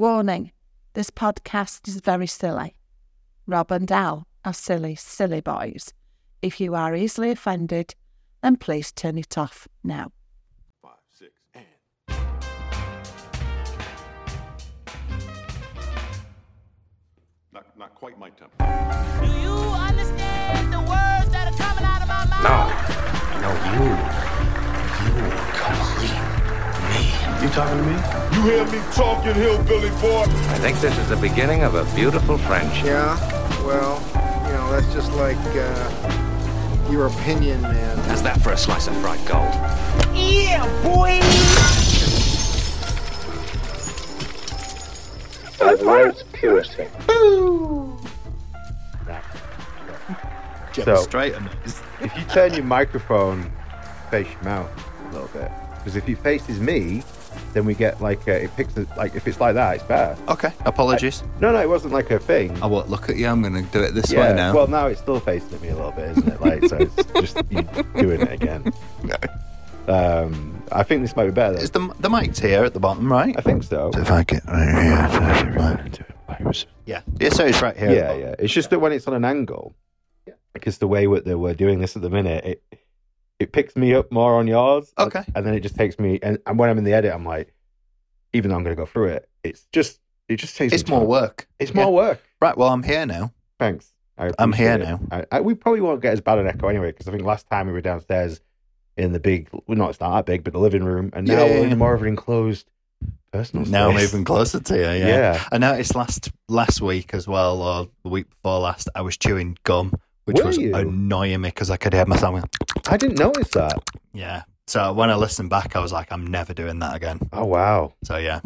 Warning this podcast is very silly. Rob and Al are silly, silly boys. If you are easily offended, then please turn it off now. Five, six, and. Not, not quite my tempo. Do you understand the words that are coming out of my mouth? No, you. You complete me. You talking to me? You hear me talking, hillbilly boy? I think this is the beginning of a beautiful friendship. Yeah, well, you know, that's just like uh, your opinion, man. How's that for a slice of fried gold? Yeah, boy! admires purity. So- Straighten. If you turn your microphone, face your mouth a little bit, because if it faces me, then we get like uh, it picks the, like if it's like that, it's better. Okay, apologies. No, no, it wasn't like a thing. I won't look at you. I'm going to do it this yeah, way now. well, now it's still facing at me a little bit, isn't it? Like, so it's just you doing it again. No. Um, I think this might be better. Is the the mic's here at the bottom, right? I think so. so if I get right here, yeah, yeah. So it's right here. Yeah, yeah. It's just that when it's on an angle, because the way that we're doing this at the minute, it it picks me up more on yours. Okay. And then it just takes me, and, and when I'm in the edit, I'm like, even though I'm going to go through it, it's just it just takes. It's more time. work. It's Yeah. more work. Right. Well, I'm here now. Thanks. I'm here it. I, I, we probably won't get as bad an echo anyway, because I think last time we were downstairs in the big, well, not it's not that big, but the living room, and now Yeah. we're in more of an enclosed personal space. Now I'm even closer to you. Yeah. Yeah. I noticed last last week as well, or the week before last, I was chewing gum, which Were was you? annoying me because I could hear myself. I didn't notice that. Yeah. So when I listened back, I was like, I'm never doing that again. Oh wow. So yeah.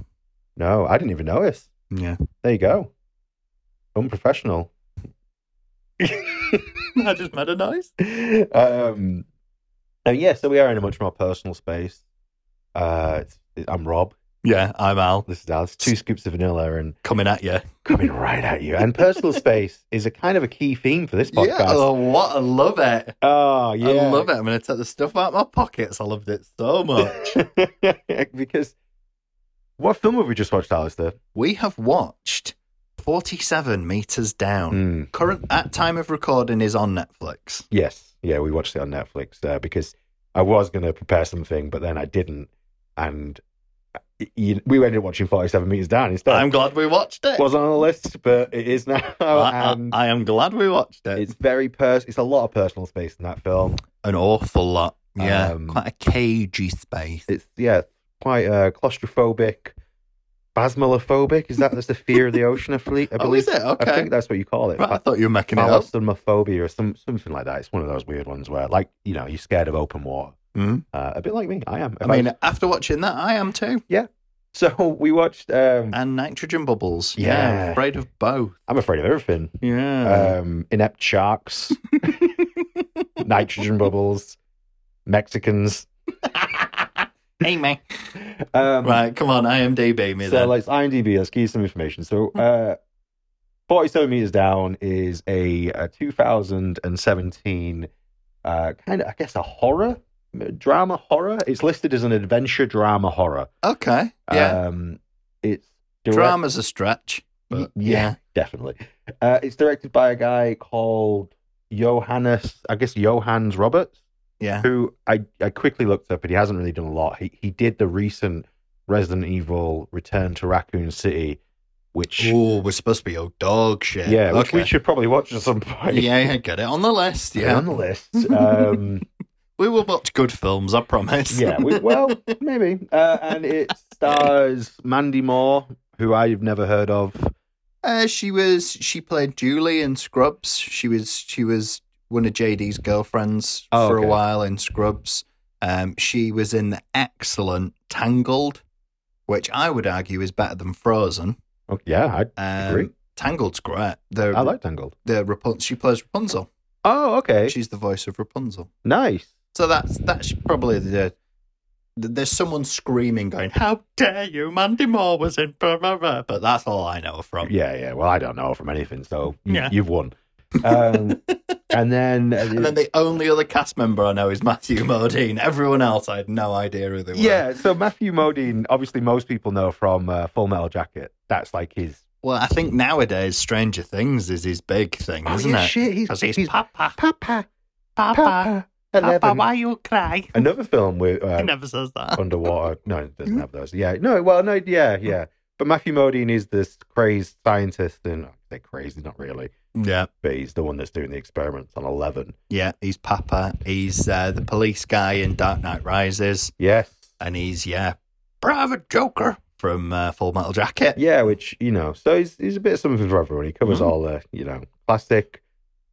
No, I didn't even notice. Yeah. There you go. Unprofessional. I just made a noise. um, and yeah, so we are in a much more personal space. Uh, it's, it- I'm Rob. Yeah, I'm Al. This is Alice. Two scoops of vanilla and Coming at you. coming right at you. And personal space is a kind of a key theme for this Yeah, podcast. oh, what? I love it. Oh, yeah. I love it. I'm going to take the stuff out of my pockets. I loved it so much. because what film have we just watched, Alistair? we have watched 47 Meters Down. Mm, Current at time of recording is on Netflix. yes. Yeah, we watched it on Netflix uh, because I was going to prepare something, but then I didn't. And you, we ended up watching 47 Meters Down instead. I'm glad we watched it. wasn't on the list, but it is now. I, I- and I am glad we watched it. it's very pers. It's a lot of personal space in that film. an awful lot. Yeah, Um, quite a cagey space. It's yeah, quite uh, claustrophobic, phasmolophobic. Is that that's the fear of the ocean? I believe. I Oh, believe. is it? I think that's what you call it. Right, I thought you were making it up. Or some something like that. It's one of those weird ones where, like, you know, you're scared of open water. Mhm. Uh, a bit like me. I am. I mean, after watching that, I am too. Yeah. So we watched. Um, And nitrogen bubbles. Yeah. Yeah, I'm afraid of both. I'm afraid of everything. Yeah. Um, inept sharks, nitrogen bubbles, Mexicans. hey, man. Um, Right, come on, IMDb me so then. let's IMDb. Let's give you some information. So, uh, 47 meters down is a, a 2017 uh, kind of, I guess, a horror drama horror. It's listed as an adventure drama horror. okay. Yeah. Um, it's direct- Drama's a stretch. But yeah, yeah. definitely. Uh, it's directed by a guy called Johannes, I guess Johannes Roberts, Yeah. who I, I quickly looked up, and he hasn't really done a lot. He he did the recent Resident Evil Return to Raccoon City, which Oh, we're supposed to be old dog shit. yeah, which okay. we should probably watch at some point. yeah, yeah, get it on the list. Yeah. on the list. Um, We will watch good films, I promise. yeah, we, well, maybe. Uh, and it stars Mandy Moore, who I've never heard of. Uh, she was she played Julie in Scrubs. She was she was one of JD's girlfriends Oh, for okay. a while in Scrubs. Um, she was in the excellent Tangled, which I would argue is better than Frozen. Oh, yeah, I Um, agree. Tangled's great. The I like Tangled. the Rapun- She plays Rapunzel. Oh, okay. She's the voice of Rapunzel. nice. So that's that's probably the. There's someone screaming, going, "How dare you, Mandy Moore was in," blah, blah, blah. but that's all I know from. Yeah, yeah. Well, I don't know from anything, so you, Yeah. you've won. Um, and then, And then the only other cast member I know is Matthew Modine. Everyone else, I had no idea who they were. yeah, so Matthew Modine, obviously, most people know from uh, Full Metal Jacket. That's like his. Well, I think nowadays Stranger Things is his big thing, Oh, isn't yeah, it? shit, he's- he's, he's- Papa. Papa, Papa. Papa, Papa, 11. why you cry? Another film with uh, He never says that. underwater. No, it doesn't have those. Yeah, no, well, no, yeah, yeah. But Matthew Modine is this crazed scientist, and they're crazy, not really, Yeah, but he's the one that's doing the experiments on Eleven. yeah. He's Papa. He's uh, the police guy in Dark Knight Rises, Yes, and he's yeah, Private Joker from uh, Full Metal Jacket. yeah, which you know, so he's he's a bit of something for everyone. He covers Mhm. all the you know classic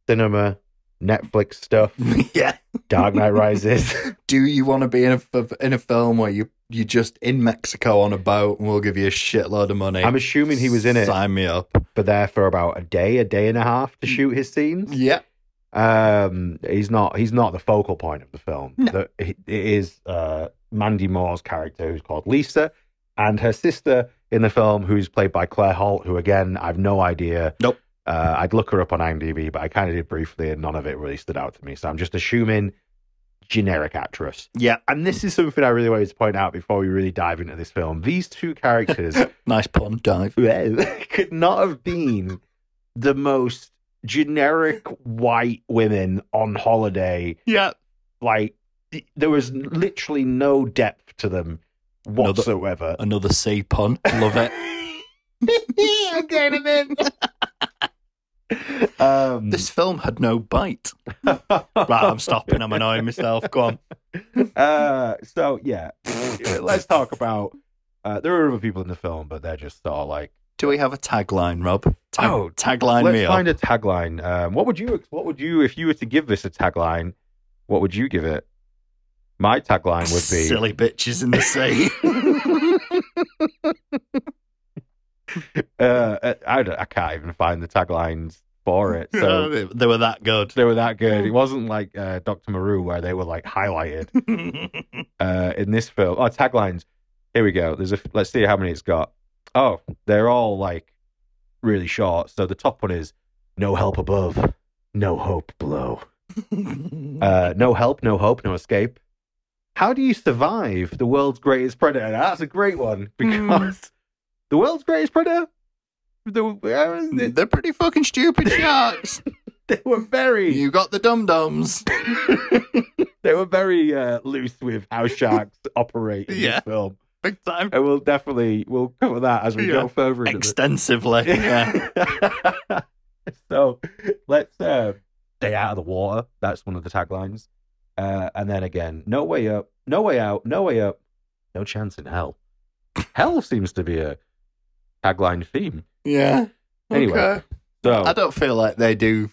cinema, Netflix stuff, yeah. Dark Knight Rises. Do you want to be in a in a film where you you just in Mexico on a boat and we'll give you a shitload of money? I'm assuming he was in it, Sign me up. but there for about a day, a day and a half to shoot his scenes. Yeah. Um, he's not he's not the focal point of the film. No. The- it is uh, Mandy Moore's character who's called Lisa, and her sister in the film, who's played by Claire Holt, who again I've no idea. Nope. Uh, I'd look her up on IMDb, but I kind of did briefly, and none of it really stood out to me. So I'm just assuming generic actress. Yeah. And this is something I really wanted to point out before we really dive into this film. These two characters Nice pun, dive. could not have been the most generic white women on holiday. Yeah. Like there was literally no depth to them Another- whatsoever. Another C pun. Love it. I'm getting in. Um, This film had no bite. Right, I'm stopping. I'm annoying myself. Go on. uh, so yeah, let's talk about. Uh, there are other people in the film, but they're just sort of like. Do we have a tagline, Rob? Tag, Oh, tagline let's me find a tagline. Um, what would you? What would you if you were to give this a tagline? What would you give it? My tagline would be Silly bitches in the sea. Uh, I, I can't even find the taglines for it. Oh, So they, they were that good. they were that good. It wasn't like uh, Doctor Moreau where they were like highlighted. uh, in this film. Oh, taglines. Here we go. There's a. Let's see how many it's got. Oh, they're all like really short. So the top one is "No help above, no hope below." Uh, no help, no hope, no escape. How do you survive the world's greatest predator? That's a great one because the world's greatest predator. The? They're pretty fucking stupid sharks. They were very. You got the dum dums. they were very uh, loose with how sharks operate in Yeah. this film. Big time. And we'll definitely we'll cover that as we Yeah. go further Extensively. Yeah. so let's uh, stay out of the water. That's one of the taglines. Uh, and then again, no way up, no way out, no way up, no chance in hell. hell seems to be a tagline theme. Yeah. Anyway, Okay. So I don't feel like they do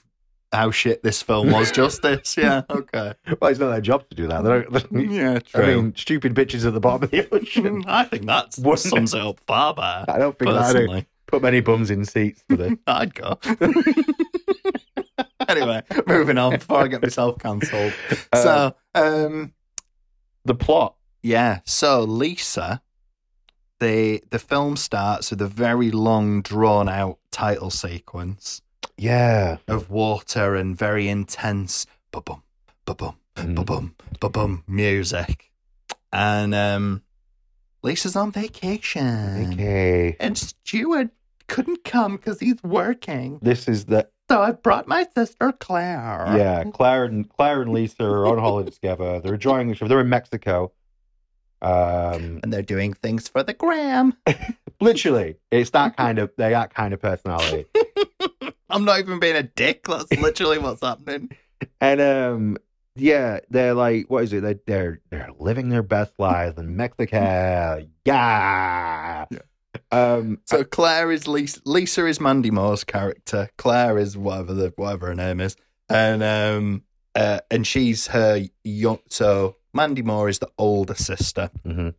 how shit this film was justice. Yeah. Okay. well, it's not their job to do that. They don't, Yeah, true. I mean, stupid bitches at the bottom of the ocean. I think that Wouldn't sums it up far better. I don't think that would put many bums in seats for the. I'd go. anyway, moving on before I get myself cancelled. Uh, so, um, the plot. yeah. So Lisa, the the film starts with a very long, drawn out title sequence Yeah. of water and very intense ba-bum, ba-bum, Mm. ba-bum, ba-bum music. And um, Lisa's on vacation. Okay. And Stuart couldn't come because he's working. This is the So I brought my sister Claire. yeah. Claire and Claire and Lisa are on holiday together. They're enjoying each other. They're in Mexico. Um, And they're doing things for the gram. literally, it's that kind of they that kind of personality. I'm not even being a dick. That's literally what's happening. And um, yeah, they're like, what is it? They, they're they're living their best lives in Mexico. Yeah. Um. So Claire is Lisa. Lisa is Mandy Moore's character. Claire is whatever the whatever her name is, and um, uh, and she's her young. So Mandy Moore is the older sister, mhm.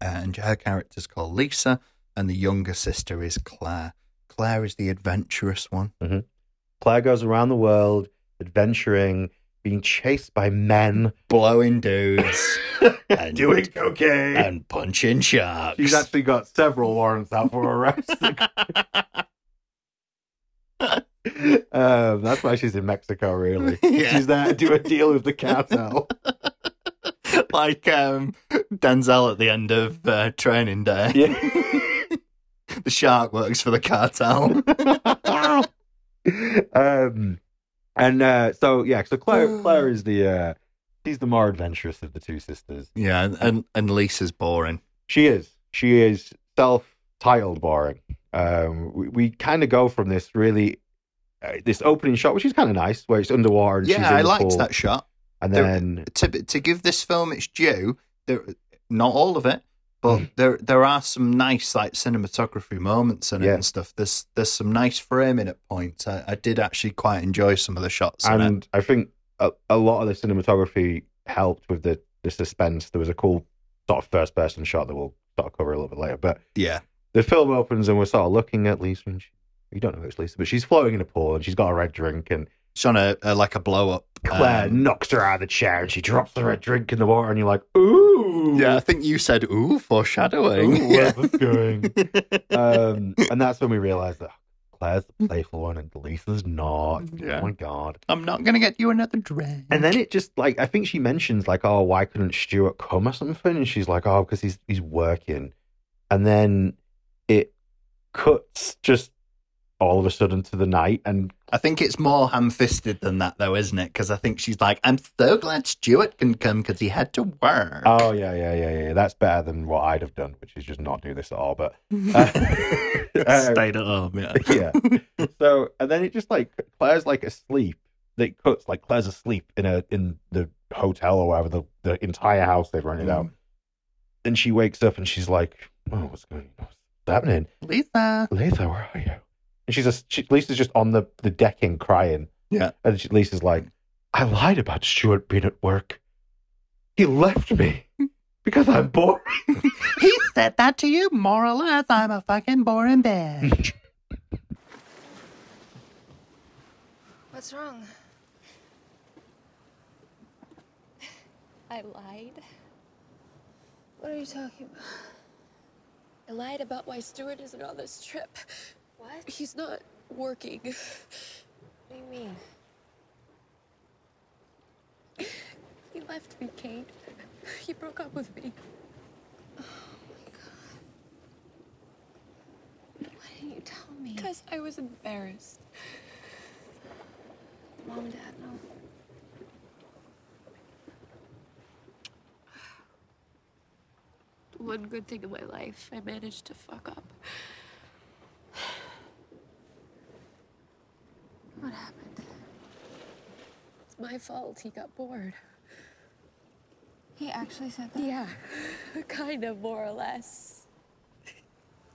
and her character's called Lisa, and the younger sister is Claire. Claire is the adventurous one. Claire goes around the world adventuring, being chased by men, blowing dudes, and doing cocaine. and punching sharks. She's actually got several warrants out for arrest. um, that's why she's in Mexico, really. Yeah. She's there to do a deal with the cartel. like um, Denzel at the end of uh, Training Day. yeah. The shark works for the cartel. um, and uh, so yeah, so Claire, Claire is the uh, she's the more adventurous of the two sisters. yeah, and, and, Lisa's boring. She is. She is self-titled boring. Um, we, we kind of go from this really uh, this opening shot, which is kind of nice, where it's underwater. And she's Yeah, in I liked pool, that shot. And There- then To to give this film its due, there not all of it, but Hmm. there there are some nice like cinematography moments in it Yeah. and stuff. There's there's some nice framing at points. I, I did actually quite enjoy some of the shots. in it. and I think a, a lot of the cinematography helped with the the suspense. There was a cool sort of first person shot that we'll sort of cover a little bit later. But yeah, the film opens and we're sort of looking at Lisa, and she, you don't know it's Lisa, but she's floating in a pool and she's got a red drink, and she's on a, a like a blow up. Claire um, knocks her out of the chair and she drops the red drink in the water, and you're like, ooh, yeah, I think you said ooh foreshadowing. Ooh, where's this going? um, and that's when we realize that Claire's the playful one and Lisa's not. Yeah. Oh my god. I'm not gonna get you another drink. And then it just like I think she mentions like, oh, why couldn't Stuart come or something? And she's like, oh, because he's he's working. And then it cuts just all of a sudden to the night, and I think it's more ham fisted than that, though, isn't it? Because I think she's like, I'm so glad Stuart can come because he had to work. oh yeah, yeah, yeah, yeah, that's better than what I'd have done, which is just not do this at all. But uh, uh, Stayed at home, yeah. yeah. So and then it just like Claire's like asleep. It cuts like Claire's asleep in a in the hotel or whatever the the entire house they've rented out. And she wakes up and she's like, "Oh, what's going? On? What's happening?" Lisa. Lisa, where are you? And she's just she, Lisa's just on the the decking crying. Yeah. And she, Lisa's like, "I lied about Stuart being at work. He left me because I'm boring." He said that to you, more or less. I'm a fucking boring bitch. What's wrong? I lied. What are you talking about? I lied about why Stuart isn't on this trip. What? He's not working. What do you mean? He left me, Kate. He broke up with me. Oh my god. Why didn't you tell me? Because I was embarrassed. Mom and Dad know. One good thing in my life, I managed to fuck up. What happened? It's my fault. He got bored. He actually said that? Yeah, kind of, more or less.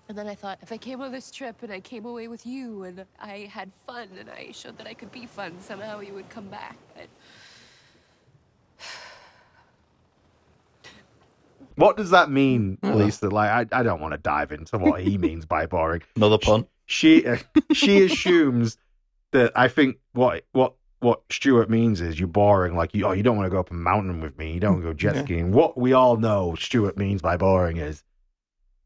And then I thought, if I came on this trip and I came away with you and I had fun and I showed that I could be fun, somehow he would come back. But what does that mean, Lisa? Like, I, I don't want to dive into what he means by boring. Another pun. She uh, she assumes that I think what what what Stuart means is you're boring. Like you, oh, you don't want to go up a mountain with me. You don't want to go jet Yeah. skiing. What we all know Stuart means by boring is,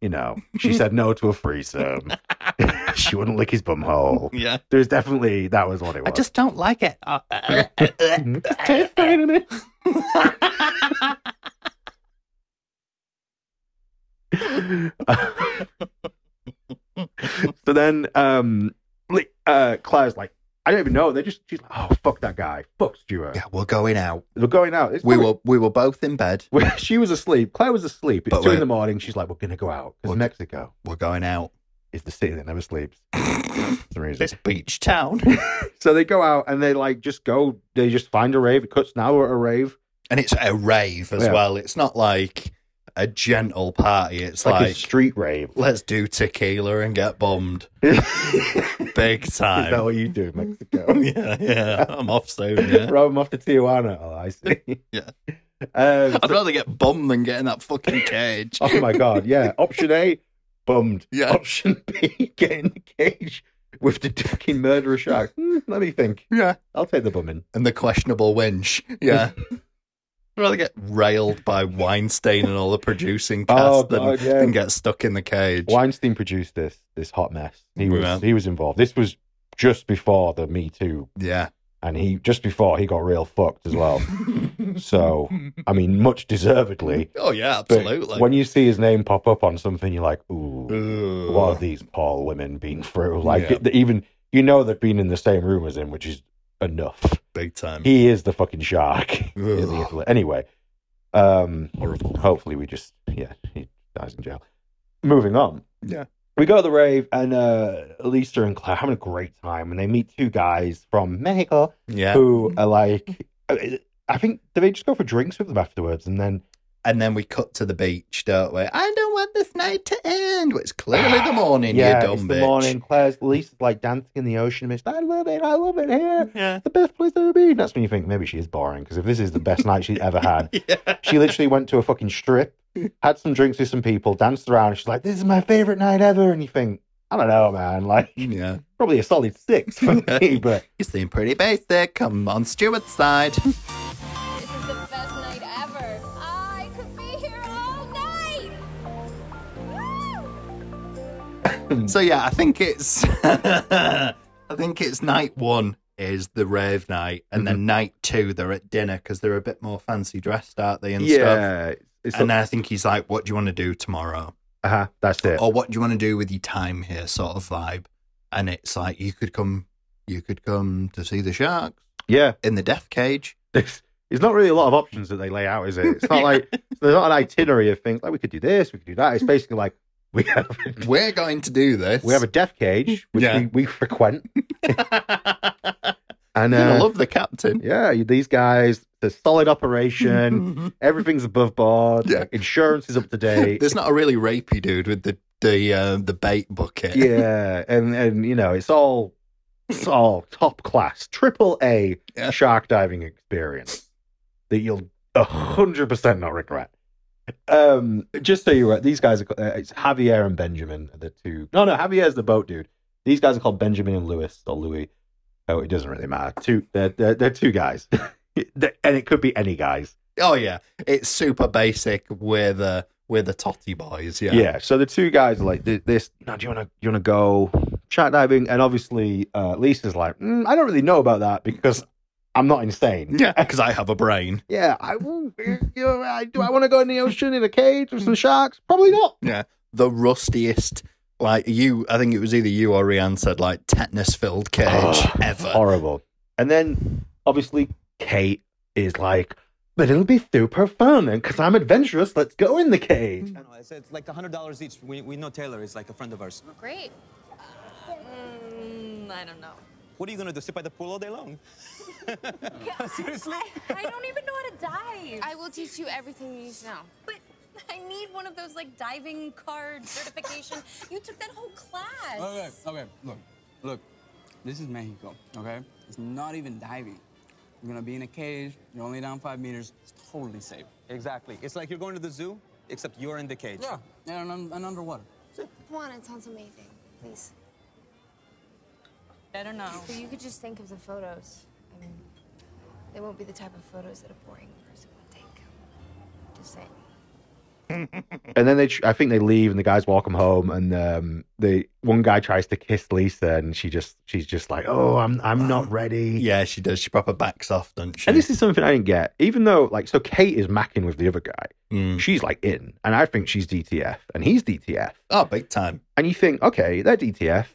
you know, she said no to a threesome. she wouldn't lick his bum hole. Yeah. There's definitely that was what it was. I just don't like it. Uh, uh, Just taste pain so then, um, uh, Claire's like, I don't even know. They just, she's like, oh, fuck that guy. Fuck Stuart. yeah, we're going out. We're going out. It's We probably- were we were both in bed. she was asleep. Claire was asleep. It's But two in wait. the morning. She's like, we're going to go out. Because What? Mexico We're going out. is the city that never sleeps. Reason. This beach town. So they go out and they like just go, they just find a rave. It cuts now at a rave. and it's a rave as Yeah. well. It's not like a gentle party. It's like, like, a street rave. let's do tequila and get bummed. is Big that time. what you do in Mexico? yeah, yeah. I'm off soon. Yeah. 'em off to Tijuana. Oh, I see. Yeah. Um, I'd rather get bummed than get in that fucking cage. oh my god, yeah. Option A, bummed. Yeah. Option B, get in the cage with the fucking murderer shark. Hmm, let me think. Yeah. I'll take the bumming. And the questionable winch. Yeah. I'd rather get railed by Weinstein and all the producing oh, cast Oh, than, God, yeah. than get stuck in the cage. Weinstein produced this this hot mess. He was Yeah. he was involved. This was just before the Me Too, Yeah. and he just before he got real fucked as well. so, I mean, much deservedly. Oh yeah, absolutely. when you see his name pop up on something, you're like, ooh, Ooh. what have these poor women been through? Like, Yeah. it- even you know they've been in the same room as him, which is enough. big time. He is the fucking shark. the Anyway, um, Horrible. hopefully we just yeah he dies in jail. Moving on. Yeah. We go to the rave and uh Lisa and Claire having a great time and they meet two guys from Mexico Yeah. who are like I think do they just go for drinks with them afterwards and then And then we cut to the beach, don't we? I don't want this night to end. Well, it's clearly the morning, yeah you dumb it's bitch. the morning Claire's Lisa's like dancing in the ocean mist I love it I love it here Yeah. the best place ever been that's when you think maybe she is boring because if this is the best night she's ever had Yeah. She literally went to a fucking strip, had some drinks with some people, danced around. She's like, "This is my favorite night ever." And you think, I don't know, man. Like, Yeah. probably a solid six for me, but You seem pretty basic. Come on Stuart's side. So yeah, I think it's I think it's night one is the rave night, and Mm-hmm. then night two they're at dinner because they're a bit more fancy dressed, aren't they? And stuff. yeah, it's And I think he's like, "What do you want to do tomorrow?" uh-huh, that's it. or what do you want to do with your time here sort of vibe and it's like you could come you could come to see the sharks Yeah, in the death cage it's not really a lot of options that they lay out, is it? It's not like there's not an itinerary of things like we could do this, we could do that. It's basically like we have we're going to do this we have a death cage which Yeah. we, we frequent, and I uh, love the captain yeah, these guys. The solid operation. Everything's above board. Yeah. insurance is up to date. there's not a really rapey dude with the the uh, the bait bucket yeah, and and you know it's all it's all top class, triple A Yeah. shark diving experience that you'll a hundred percent not regret. Um, just so you're right, these guys are uh, it's Javier and Benjamin, the two. No, no, Javier's the boat dude. These guys are called Benjamin and Lewis or Louis. Oh, it doesn't really matter. Two, they're they're, they're two guys, and it could be any guys. oh yeah it's super basic we're the we're the totty boys yeah Yeah. So the two guys are like this. No, do you want to? You want to go shark diving? And obviously, uh, Lisa's like, mm, I don't really know about that because I'm not insane. yeah because i have a brain Yeah. I will. You know, I, do I want to go in the ocean in a cage with some sharks? Probably not. yeah the rustiest like you i think it was either you or rianne said like tetanus filled cage Oh, ever Horrible. And then obviously Kate is like, but it'll be super fun, and because I'm adventurous, let's go in the cage. I know, it's, it's like $100 each. We, we know Taylor is like a friend of ours. Great. Mm, I don't know. What are you gonna do, sit by the pool all day long? Seriously? I don't even know how to dive. I will teach you everything you need to know. But I need one of those like diving card certification. you took that whole class. Okay, okay, look, look. This is Mexico, okay? It's not even diving. You're gonna be in a cage, you're only down five meters, it's totally safe. Exactly. It's like you're going to the zoo, except you're in the cage. Yeah, and, un- and underwater. Come on, it sounds amazing. Please. I don't know. But you could just think of the photos. I mean, they won't be the type of photos that a boring person would take. Just saying. and then they, tr- I think they leave, and the guys walk them home, and um, the one guy tries to kiss Lisa, and she just, she's just like, oh, I'm, I'm not ready. Yeah, she does. She proper backs off, doesn't she? And this is something I didn't get. Even though, like, so Kate is macking with the other guy. Mm. She's like in, and I think she's DTF, and he's DTF. Oh, big time. And you think, okay, they're DTF.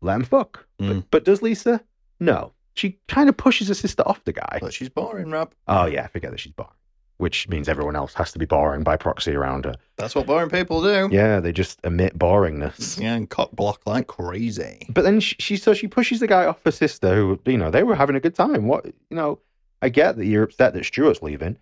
Let them fuck. Mm. But, but does Lisa? No. She kind of pushes her sister off the guy. But she's boring, Rob. Oh yeah, forget that she's boring. Which means everyone else has to be boring by proxy around her. That's what boring people do. Yeah, they just emit boringness. Yeah, and cock block like crazy. But then she, she so she pushes the guy off her sister, who you know they were having a good time. What you know, I get that you're upset that Stuart's leaving.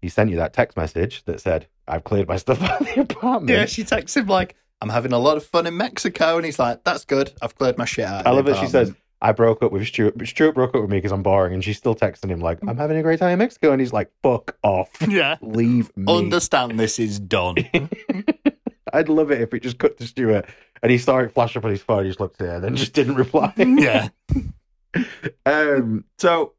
He sent you that text message that said, "I've cleared my stuff out of the apartment." Yeah, she texts him like, I'm having a lot of fun in Mexico. And he's like, that's good. I've cleared my shit out. I love that she says, "I broke up with Stuart." but Stuart broke up with me because I'm boring, and she's still texting him like, "I'm having a great time in Mexico," and he's like, "Fuck off, Yeah. leave me." Understand this is done. I'd love it if it just cut to Stuart and he saw it flash up on his phone. He just looked at it and then just didn't reply. yeah. Um. So,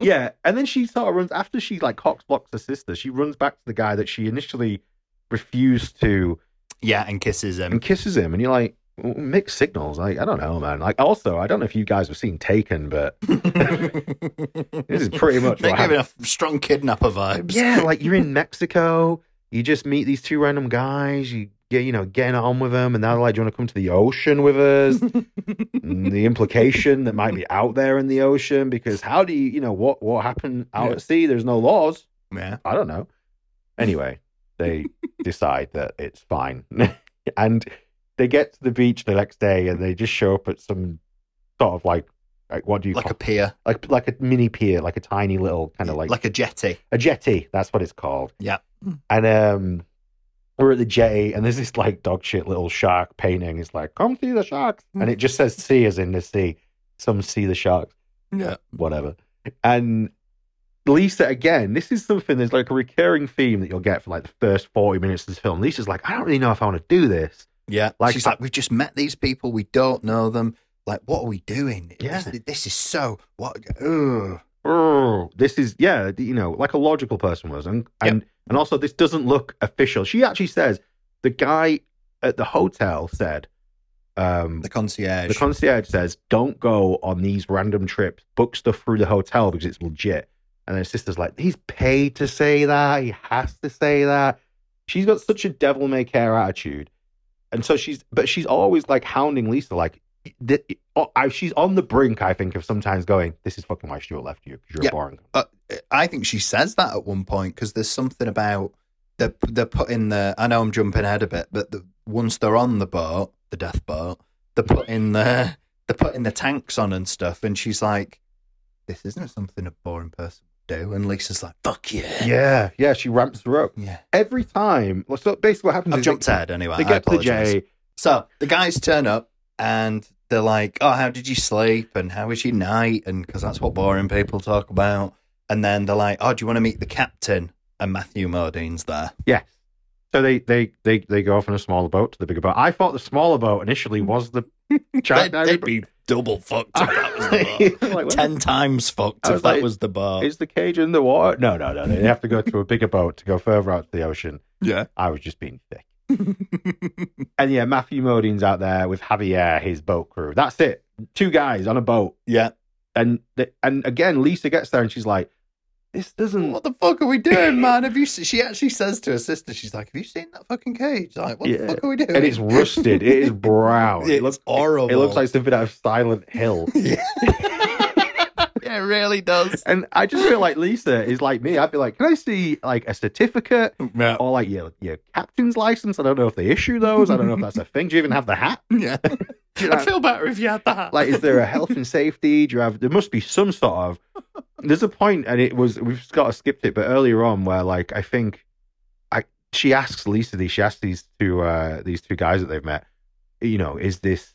yeah, and then she sort of runs after she like cox blocks her sister. She runs back to the guy that she initially refused to Yeah, and kisses him. and kisses him. And you're like, mixed signals. Like I don't know, man. Like also, I don't know if you guys have seen Taken, but this is pretty much They're giving happened. off strong kidnapper vibes. Yeah, like you're in Mexico, you just meet these two random guys, you get you know getting on with them, and now they're like, "Do you want to come to the ocean with us?" The implication that might be out there in the ocean, because how do you you know what what happened out Yeah. at sea? There's no laws. Yeah. I don't know. Anyway, they decide that it's fine. and they get to the beach the next day and they just show up at some sort of like like what do you Like call a pier, like like a mini pier, like a tiny little kind of like like a jetty. a jetty, that's what it's called. Yeah. And um we're at the jetty and there's this like dog shit little shark painting. It's like, come see the sharks. And it just says sea as in the sea. Some see the sharks Yeah. whatever. And Lisa, again, this is something there's like a recurring theme that you'll get for like the first 40 minutes of this film. Lisa's like, I don't really know if I want to do this. Yeah. Like- She's like, we've just met these people. We don't know them. Like, what are we doing? Yeah. This, this is so, what? Ugh. Oh, this is yeah, you know, like a logical person was, and and and also this doesn't look official. She actually says the guy at the hotel said, um, The concierge. the concierge says, don't go on these random trips. Book stuff through the hotel because it's legit. And her sister's like, he's paid to say that. He has to say that. She's got such a devil may care attitude, and so she's, but she's always like hounding Lisa, like. th- oh, I- She's on the brink, I think, of sometimes going, "This is fucking why Stuart left you because you're Yeah. boring." Uh, I think she says that at one point because there's something about they're, they're putting the. I know I'm jumping ahead a bit, but the, once they're on the boat, the death boat, they're putting the they're putting the tanks on and stuff, and she's like, "This isn't something a boring person do." And Lisa's like, "Fuck yeah, Yeah, yeah, she ramps her up yeah." every time. well, So basically, what happens I've is jumped they, ahead anyway. they I get to the. J. So the guys turn up and they're like, "Oh, how did you sleep? And how was your night?" And because that's what boring people talk about. And then they're like, "Oh, do you want to meet the captain?" And Matthew Modine's there. Yes. So they, they they they go off in a smaller boat to the bigger boat. I thought the smaller boat initially was the giant They'd, they'd be double fucked if that was the boat. Like, Ten times fucked if was that was the bar. Is the cage in the water? No, no, no. They have to go to a bigger boat to go further out to the ocean. Yeah. I was just being thick. and yeah, Matthew Modine's out there with Javier, his boat crew. That's it. Two guys on a boat. Yeah. And the, and again, Lisa gets there and she's like, "This doesn't." What the fuck are we doing, man? Have you? se- She actually says to her sister, she's like, "Have you seen that fucking cage? Like, what the fuck are we doing?" And it's rusted. It is brown. It looks horrible. It looks like something out of Silent Hill. yeah, it really does. And I just feel like Lisa is like me. I'd be like, can I see like a certificate Yeah. or like your your captain's license? I don't know if they issue those. I don't know if that's a thing. Do you even have the hat? Yeah. You know- I'd feel better if you had that. like, is there a health and safety? Do you have? There must be some sort of. There's a point, and it was we've got to skip it, but earlier on where like I think, I she asks Lisa these. She asks these two uh these two guys that they've met. You know, is this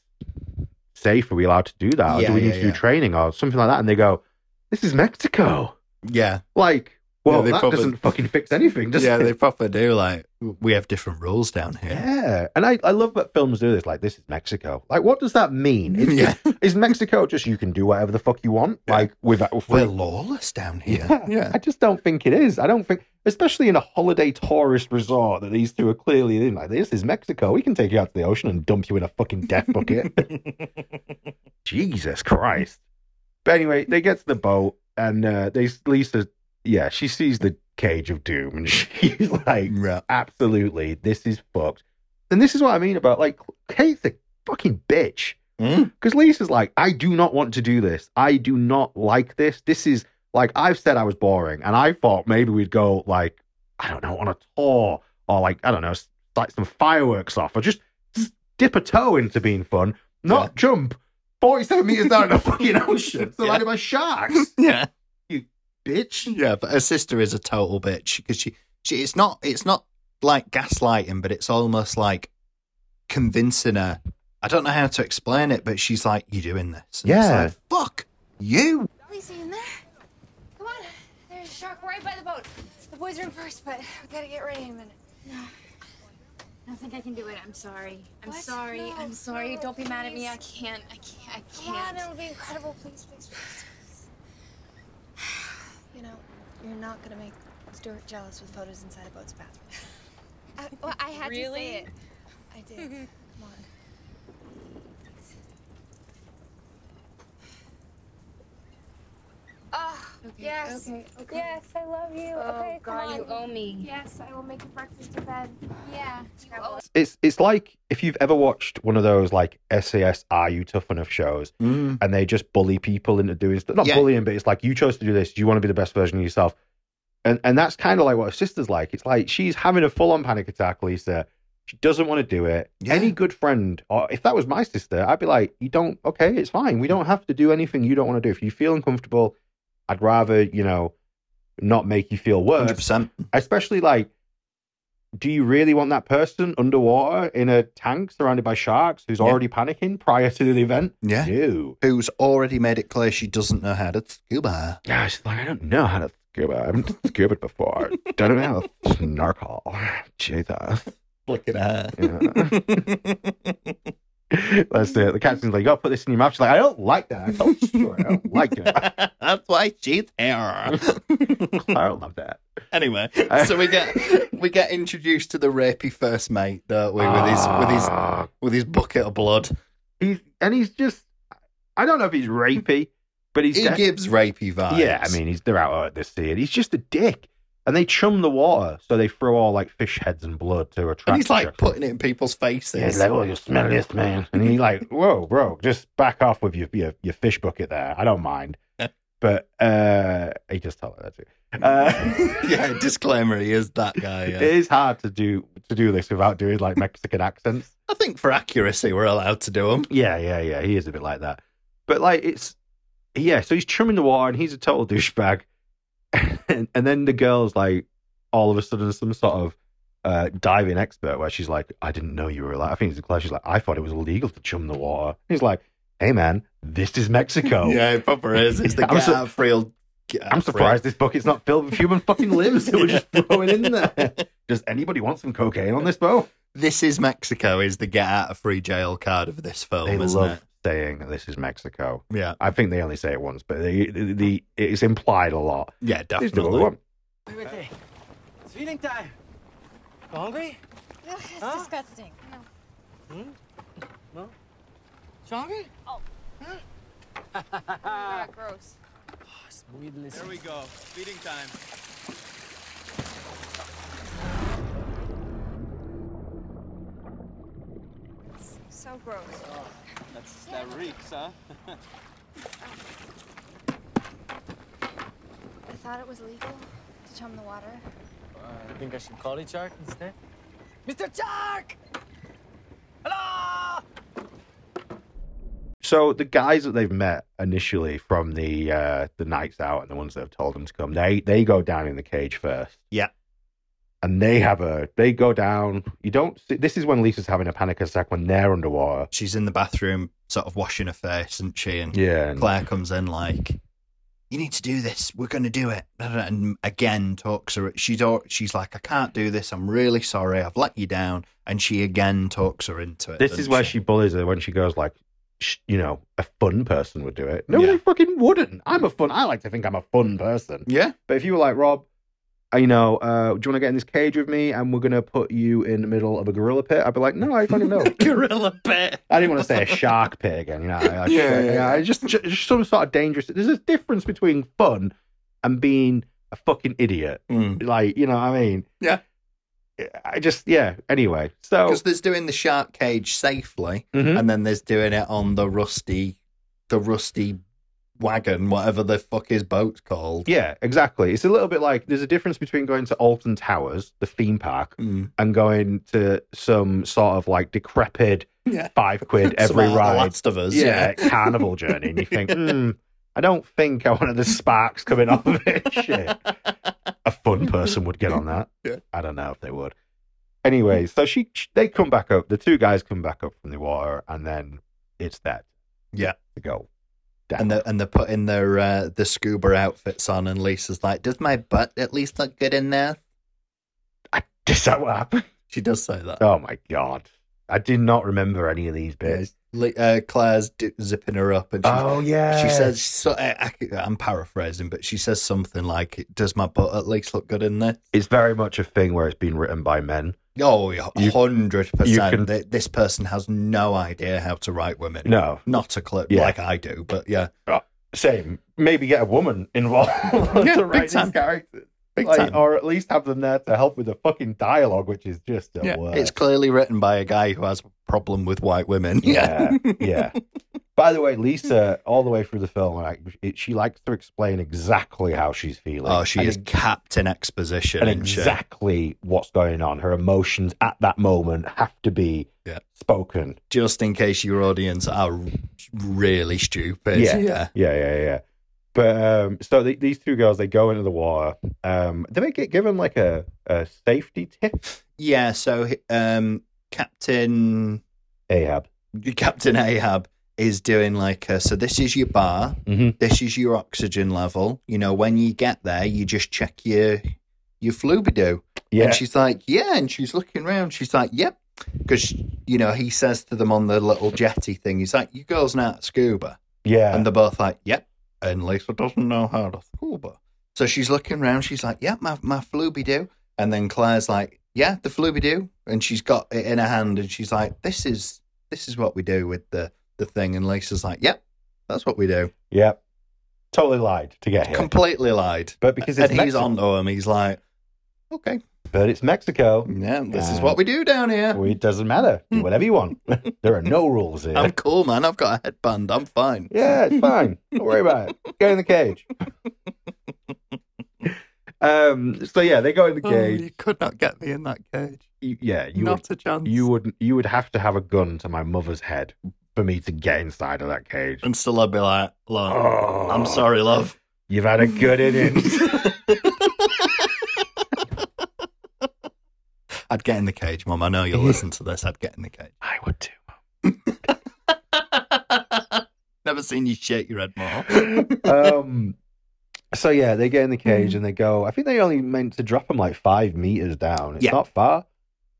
safe? Are we allowed to do that? Or Yeah, do we need yeah, to do yeah. training or something like that? And they go, "This is Mexico." yeah. Like, well, they that probably- doesn't fucking fix anything, does yeah, it? they proper do. Like, we have different rules down here. Yeah, and I, I love that films do this. Like, this is Mexico. Like, what does that mean? Is, Yeah. is Mexico just you can do whatever the fuck you want? Like, without We're lawless down here. yeah, yeah. I just don't think it is. I don't think, especially in a holiday tourist resort that these two are clearly in. Like, this is Mexico. We can take you out to the ocean and dump you in a fucking death bucket. Jesus Christ. But anyway, they get to the boat and uh, they Lisa, yeah, she sees the cage of doom and she's like, absolutely, this is fucked. And this is what I mean about like Kate's a fucking bitch. Mm. Because Lisa's like, I do not want to do this. I do not like this. This is like I've said I was boring, and I thought maybe we'd go like I don't know on a tour or like I don't know, like some fireworks off, or just dip a toe into being fun, not Yeah. jump forty-seven meters down in the fucking ocean surrounded Yeah. by sharks. Yeah. You bitch. Yeah, but her sister is a total bitch because she, she it's not it's not like gaslighting, but it's almost like convincing her. I don't know how to explain it, but she's like, "You're doing this." And Yeah. It's like, Fuck you. Are we seeing there? Come on. There's a shark right by the boat. The boys are in first, but we gotta get ready in a minute. No. I don't think I can do it. I'm sorry. I'm What? sorry. No, I'm sorry. no, don't be mad at me. I can't. I can't. I Come on, can't. it'll be incredible. Please, please, please. You know, you're not gonna make Stuart jealous with photos inside a boat's bathroom. I, well, I had to say it. I did. Come on. Yes. Okay, okay. Yes, I love you. Oh, okay, come God, you on. owe me. Yes, I will make you breakfast to bed. Yeah, you owe It's it's like if you've ever watched one of those like SAS Are You Tough Enough shows, Mm. and they just bully people into doing stuff. Not Yeah. bullying, but it's like you chose to do this. Do you want to be the best version of yourself? And and that's kind of like what her sister's like. It's like she's having a full on panic attack. Lisa, she doesn't want to do it. Any good friend, or if that was my sister, I'd be like, you don't. Okay, it's fine. We don't have to do anything you don't want to do. If you feel uncomfortable, I'd rather you know not make you feel worse. 100%. Especially like. Do you really want that person underwater in a tank surrounded by sharks who's Yeah. already panicking prior to the event? Yeah. No. Who's already made it clear she doesn't know how to scuba. Yeah, she's like, I don't know how to scuba. I haven't scuba before. don't know how to snorkel. Jesus. Look at her. Yeah. That's it. The captain's like, you gotta put this in your mouth. She's like, I don't like that. I so. I don't like it. That's why she's here. I don't love that. Anyway, so we get we get introduced to the rapey first mate, don't we? With his with his ah. with his bucket of blood. He's and he's just I don't know if he's rapey, but he's He def- gives rapey vibes. Yeah, I mean he's they're out at the sea and he's just a dick. And they chum the water, so they throw all like fish heads and blood to attract. and he's like putting it in people's faces. Yeah, he's like, oh, you smell this, man. And he's like, whoa, bro, just back off with your your, your fish bucket there. I don't mind. But uh, he just told her that too. Uh, yeah, disclaimer, he is that guy. yeah. It is hard to do to do this without doing like Mexican accents. I think for accuracy, we're allowed to do them. Yeah, yeah, yeah. He is a bit like that. But like it's yeah, so he's chumming the water and he's a total douchebag. And, and then the girl's like all of a sudden some sort of uh, diving expert where she's like, I didn't know you were like I think it's Claire, she's like, I thought it was illegal to chum the water. He's like, Hey man, this is Mexico. Yeah, it proper is. It's the I'm get su- out free old. Get I'm surprised this bucket's not filled with human fucking limbs that we're just throwing in there. Does anybody want some cocaine on this boat? This is Mexico. Is the get out of free jail card of this film? They isn't love it? Saying this is Mexico. Yeah, I think they only say it once, but the, the, the it's implied a lot. Yeah, Just do what we definitely. want. Wait, wait. It's feeding time. Hungry? Ugh, it's Huh? disgusting. No. Hmm? No? You hungry? Oh. Ah. gross. There we go. Feeding time. So gross. That's that reeks, huh? I thought it was legal to chum the water. I think I should call you Shark instead. Mr. Shark! Hello! So the guys that they've met initially from the uh, the nights out and the ones that have told them to come, they they go down in the cage first. Yeah. And they have a they go down. You don't. See, this is when Lisa's having a panic attack when they're underwater. She's in the bathroom, sort of washing her face, isn't she? And Yeah, and- Claire comes in like, "You need to do this. We're going to do it." And again, talks her. She don't. She's like, "I can't do this. I'm really sorry. I've let you down." And she again talks her into it. This is where she? she bullies her when she goes like, you know, a fun person would do it. No, Yeah. they fucking wouldn't. I'm a fun. I like to think I'm a fun person. Yeah. But if you were like Rob, you know, uh, do you want to get in this cage with me and we're gonna put you in the middle of a gorilla pit? I'd be like, no, I fucking know. gorilla pit. I didn't want to say a shark pit again. You know, I- I- Yeah, yeah, yeah, Just, just just some sort of dangerous. There's a difference between fun and being a fucking idiot. Mm. Like, you know what I mean? Yeah. I just, yeah. Anyway, so Because there's doing the shark cage safely, Mhm. and then there's doing it on the rusty, the rusty wagon, whatever the fuck his boat's called. Yeah, exactly. It's a little bit like there's a difference between going to Alton Towers, the theme park, Mm. and going to some sort of like decrepit Yeah. five quid every The ride. Last of Us, yeah, yeah. carnival journey, and you think, hmm, I don't think I wanted the sparks coming off of it. Shit, a fun person would get on that. Yeah. I don't know if they would. Anyway, so she they come back up. The two guys come back up from the water, and then it's that Yeah. to And they're, and they're putting their uh, the scuba outfits on, and Lisa's like, "Does my butt at least look good in there?" I, is that what happened? She does say that. Oh my god, I did not remember any of these bits. Uh, Claire's zipping her up, and she, Oh, yeah. she says, so, I, "I'm paraphrasing, but she says something like, does my butt at least look good in there?" It's very much a thing where it's been written by men. Oh, yeah, You- hundred you percent. can- This person has no idea how to write women. No. not a clue. Yeah. Like I do, but yeah, Oh, Same. Maybe get a woman involved Yeah, to write these characters. Big Like, time. Or at least have them there to help with the fucking dialogue, which is just the Yeah, worst. it's clearly written by a guy who has a problem with white women. Yeah, yeah. By the way, Lisa, all the way through the film, like, it, she likes to explain exactly how she's feeling. Oh, she and is Captain Exposition. and isn't she? exactly what's going on. Her emotions at that moment have to be Yeah. spoken. Just in case your audience are really stupid. Yeah, yeah. yeah, yeah, yeah. But um, so the, these two girls, they go into the water. Um, do they get given like a, a safety tip? Yeah, so um, Captain Ahab. Captain Ahab is doing like a, so this is your bar, Mhm. this is your oxygen level. You know, when you get there, you just check your your flubidoo. Yeah. And she's like, yeah, and she's looking around. She's like, yep, because you know he says to them on the little jetty thing, he's like, you girls to scuba, Yeah. and they're both like, yep. And Lisa doesn't know how to scuba, so she's looking around. She's like, yep, my my flubidoo, and then Claire's like, yeah, the flubidoo, and she's got it in her hand, and she's like, this is this is what we do with the the thing, and Lisa's like, yep, that's what we do. Yep. Totally lied to get here. Completely lied. But because and it's he's Mexi- onto him, he's like, okay, But it's Mexico. yeah, this is what we do down here. Well, It doesn't matter. Do whatever you want. there are no rules here. I'm cool, man. I've got a headband. I'm fine. Yeah, it's fine. Don't worry about it. Go in the cage. um. So yeah, they go in the cage. Oh, you could not get me in that cage. You- yeah, you not would. a chance. You would. You would have to have a gun to my mother's head for me to get inside of that cage. and still I'd be like, love, Oh, I'm sorry, love. You've had a good innings. I'd get in the cage, Mum. I know you'll listen to this. I'd get in the cage. I would too. Never seen you shake your head more. um. So yeah, they get in the cage and they go. I think they only meant to drop them like five meters down. It's Yeah. not far.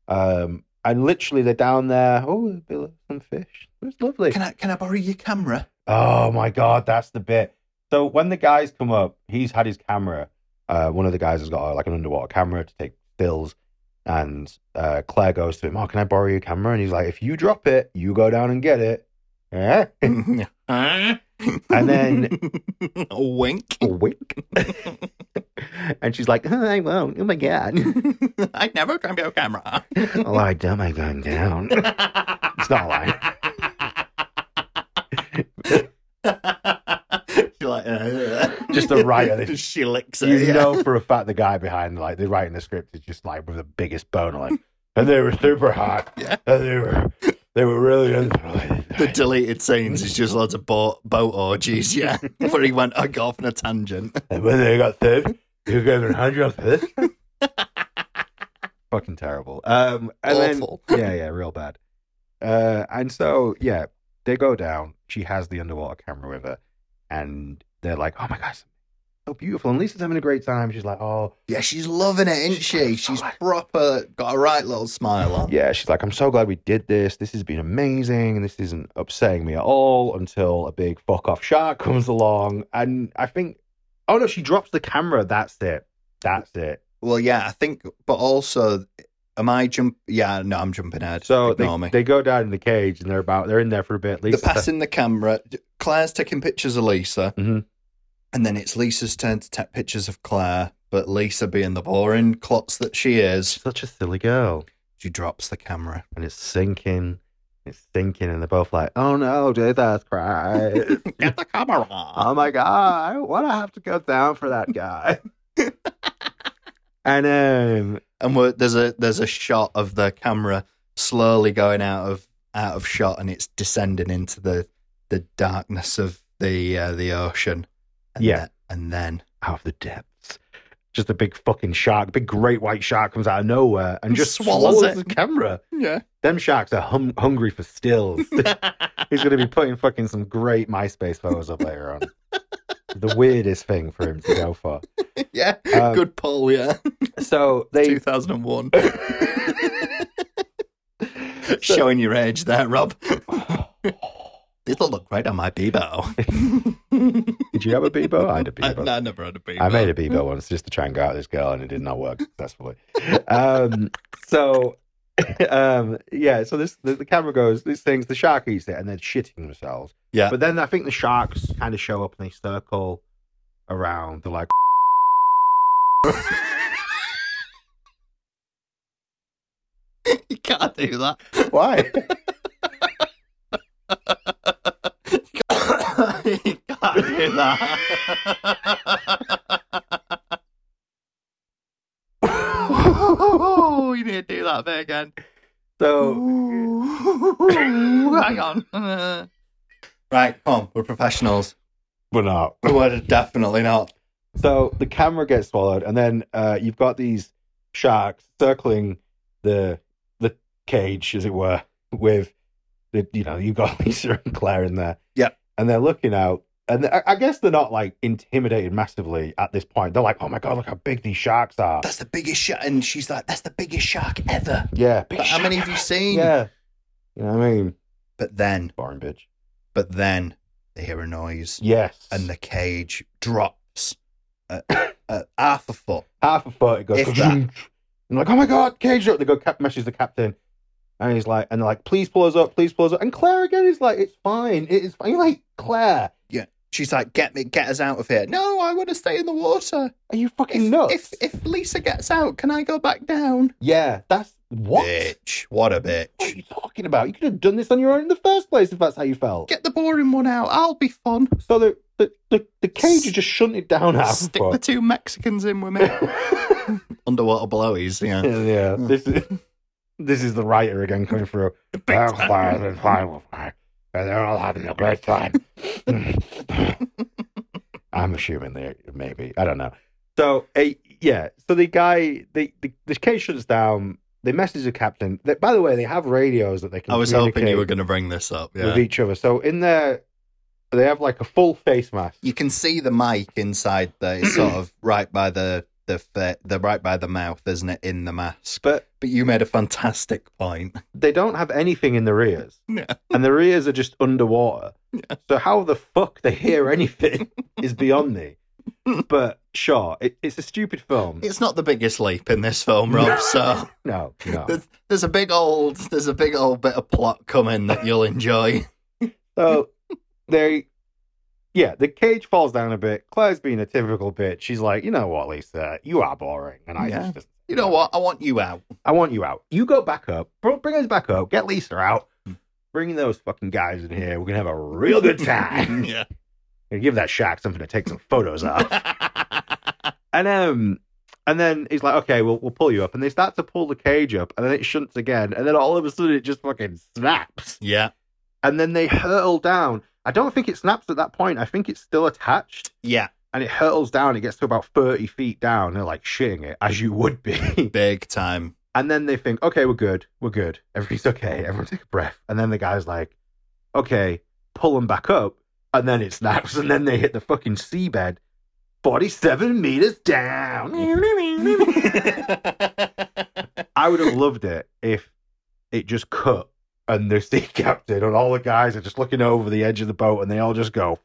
Um. And literally, they're down there. Oh, a bit of some fish. It's lovely. Can I can I borrow your camera? Oh my god, that's the bit. So when the guys come up, he's had his camera. Uh, one of the guys has got uh, like an underwater camera to take stills, and uh, Claire goes to him, "Oh, can I borrow your camera?" And he's like, "If you drop it, you go down and get it." Eh? and then- a wink. A wink. and she's like, oh, "I won't." Oh my god. I never grab your camera. oh, I dumb, I going down. it's not. You're like, uh, Just the writer. she licks it. You yeah. know for a fact the guy behind like the writing the script is just like with the biggest boner, like, and they were super hot. Yeah. And they were they were really The deleted scenes is just lots of boat, boat orgies, yeah. Where he went, I got off on a tangent. And when they got thick, you gave it hundred of this. Fucking terrible. Um, and Awful. then yeah, yeah, real bad. Uh, and so yeah, they go down. She has the underwater camera with her, and they're like, "Oh my gosh, so beautiful." And Lisa's having a great time. She's like, "Oh, Yeah, she's loving it, isn't she? She's proper, got a right little smile on. yeah." She's like, "I'm so glad we did this. This has been amazing, and this isn't upsetting me at all." Until a big fuck off shark comes along, and I think, oh no, she drops the camera. That's it. That's it. Well, yeah, I think, but also, am I jump? Yeah, no, I'm jumping ahead. So they, me. they go down in the cage and they're about they're in there for a bit. They're Lisa, passing the camera. Claire's taking pictures of Lisa, Mhm. and then it's Lisa's turn to take pictures of Claire. But Lisa, being the boring klutz that she is, such a silly girl, she drops the camera. and it's sinking, it's sinking, and they're both like, "Oh no, Jesus Christ! Get the camera. oh my God, why do I have to go down for that guy?" and um, and we're, there's a there's a shot of the camera slowly going out of out of shot, and it's descending into the the darkness of the uh, the ocean. And Yeah. then- and then out of the depths, just a big fucking shark, big great white shark comes out of nowhere and just Swallows swallows, the camera. yeah, Them sharks are hum- hungry for stills. He's going to be putting fucking some great MySpace photos up later on. the weirdest thing for him to go for. yeah, Um, good pull. Yeah, So they 2001. Showing your age there, Rob. This'll look great on my Bebo. Did you have a Bebo? I had a I, Bebo. I never had a Bebo. I made a Bebo once just to try and go out with this girl, and it did not work successfully. Um, so um, yeah. So this the, the camera goes. This thing's the shark eats it, and they're shitting themselves. Yeah. But then I think the sharks kind of show up and they circle around. They're like, you can't do that. why? you can't do that. You need to do that bit again. So Hang on. right, come on. We're professionals. we're not. We're definitely not. So the camera gets swallowed, and then uh, you've got these sharks circling the the cage, as it were, with the you know you've got Lisa and Claire in there. Yeah. and they're looking out, and I, I guess they're not like intimidated massively at this point. They're like, "Oh my god, look how big these sharks are!" That's the biggest shark. And she's like, that's the biggest shark ever. yeah, how many have you seen? Yeah, you know what I mean? But then, Boring bitch. but then they hear a noise Yes, and the cage drops at, at half a foot. half a foot. It goes. If that. And like, oh my god, cage up. They go cap- message the captain, and he's like, and they're like, please pull us up, please pull us up. And Claire again is like, it's fine, it is fine. You're like, Claire. She's like, get me, get us out of here. No, I want to stay in the water. are you fucking If, nuts? if if Lisa gets out, can I go back down? yeah, that's what. Bitch. What a bitch. What are you talking about? You could have done this on your own in the first place if that's how you felt. Get the boring one out. I'll be fun. So the the the, the cage is just shunted down half Stick the two Mexicans in with me. Underwater blowies, yeah. yeah, yeah. This is this is the writer again coming through. They're fine, they're fine, we're fine. And they're all having a great time. I'm assuming they maybe. I don't know. So uh, yeah, so the guy the, the the cage shuts down. They message the captain. They, by the way, they have radios that they can I was hoping you were going to bring this up. Yeah. with each other. So in there they have like a full face mask. you can see the mic inside the it's sort of right by the the fa- the right by the mouth, isn't it? In the mask. But But you made a fantastic point. they don't have anything in their ears. Yeah. And their ears are just underwater. So how the fuck they hear anything is beyond me. But sure, it, it's a stupid film. It's not the biggest leap in this film, Rob. So No, no. there's, there's a big old there's a big old bit of plot coming that you'll enjoy. So they, yeah, the cage falls down a bit. Claire's being a typical bitch. She's like, you know what, Lisa, you are boring, and I Yeah. just, You know what? I want you out. I want you out. You go back up. Bring us back up. Get Lisa out. Bring those fucking guys in here. We're gonna have a real good time. yeah. Gonna give that shack something to take some photos of. and um, and then he's like, okay, we'll we'll pull you up. And they start to pull the cage up, and then it shunts again, and then all of a sudden it just fucking snaps. Yeah. and then they hurtle down. I don't think it snaps at that point. I think it's still attached, Yeah. and it hurtles down. It gets to about thirty feet down. They're like shitting it, as you would be. Big time. and then they think, okay, we're good, we're good, everything's okay. Everyone take a breath. And then the guy's like, okay, pull them back up, and then it snaps, and then they hit the fucking seabed, forty-seven meters down. I would have loved it if it just cut and the sea captain and all the guys are just looking over the edge of the boat and they all just go,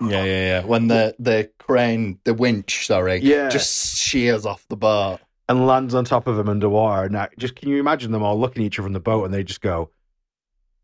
Yeah, yeah, yeah. When the the crane, the winch, sorry, Yeah. just shears off the boat. and lands on top of them underwater. And I, just can you imagine them all looking at each other in the boat and they just go,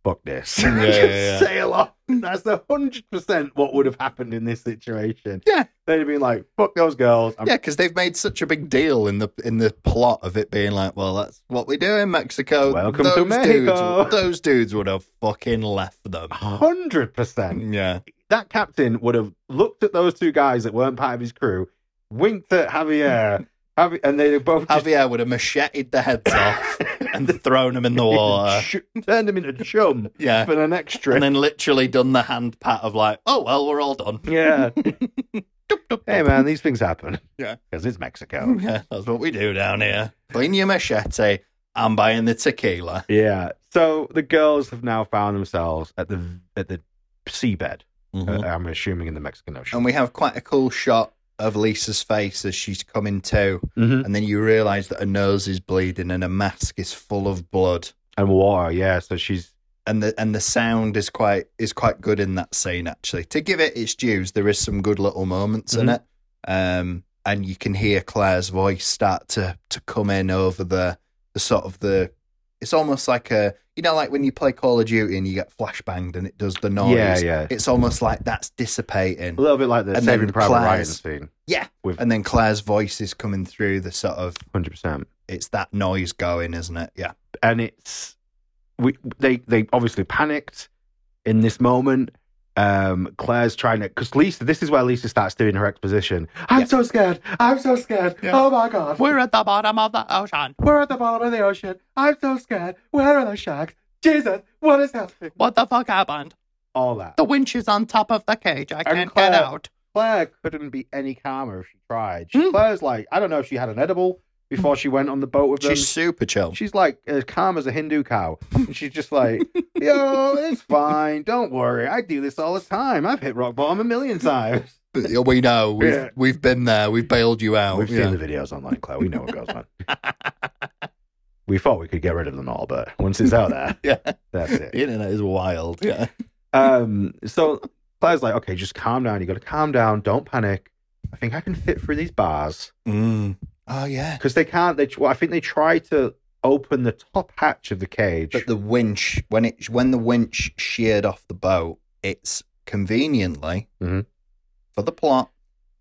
"Fuck this!" Yeah, yeah, sail off. That's the hundred percent what would have happened in this situation. Yeah. they'd have been like, "Fuck those girls." I'm- Yeah, because they've made such a big deal in the in the plot of it being like, well, that's what we do in Mexico. Welcome to Mexico. Dudes, those dudes would have fucking left them. hundred percent. Yeah, That captain would have looked at those two guys that weren't part of his crew, winked at Javier, Javi- and they both just Javier would have macheted their heads off and thrown them in the water. turned them into chum Yeah, for the next trip. and then literally done the hand pat of like, oh well, we're all done. yeah. hey man, these things happen. Yeah. because it's Mexico. Yeah, that's what we do down here. Clean your machete. I'm buying the tequila. Yeah. So the girls have now found themselves at the at the seabed. Mhm. Uh, I'm assuming in the Mexican Ocean. And we have quite a cool shot of Lisa's face as she's coming to, Mhm. and then you realise that her nose is bleeding and her mask is full of blood. And water, yeah. So she's And the and the sound is quite is quite good in that scene actually. To give it its dues, there is some good little moments in Mhm. it. Um and you can hear Claire's voice start to to come in over the the sort of the. It's almost like a you know like when you play Call of Duty and you get flashbanged and it does the noise. Yeah, yeah. It's almost like that's dissipating. A little bit like the And Saving Private Ryan scene. Yeah, With- and then Claire's voice is coming through the sort of. Hundred percent. It's that noise going, isn't it? Yeah. and it's we they they obviously panicked in this moment. Um, Claire's trying to because Lisa. This is where Lisa starts doing her exposition. I'm so scared. I'm so scared. Oh my god. We're at the bottom of the ocean. We're at the bottom of the ocean. I'm so scared. Where are the sharks? Jesus, what is happening? What the fuck happened? All that. The winch is on top of the cage. I And can't Claire- get out. Claire couldn't be any calmer if she tried. She, Claire's like, I don't know if she had an edible before she went on the boat with them. She's super chill. She's like as calm as a Hindu cow. And she's just like, yo, it's fine. Don't worry. I do this all the time. I've hit rock bottom a million times. We know. We've, Yeah. we've been there. We've bailed you out. We've yeah. seen the videos online, Claire. We know what goes on. we thought we could get rid of them all, but once it's out there, yeah. that's it. The internet is wild. Yeah. Um, so Claire's like, okay, just calm down. You got to calm down. Don't panic. I think I can fit through these bars Mm. Oh, yeah. because they can't. They, well, I think they try to open the top hatch of the cage. But the winch, when it when the winch sheared off the boat, it's conveniently Mhm. for the plot,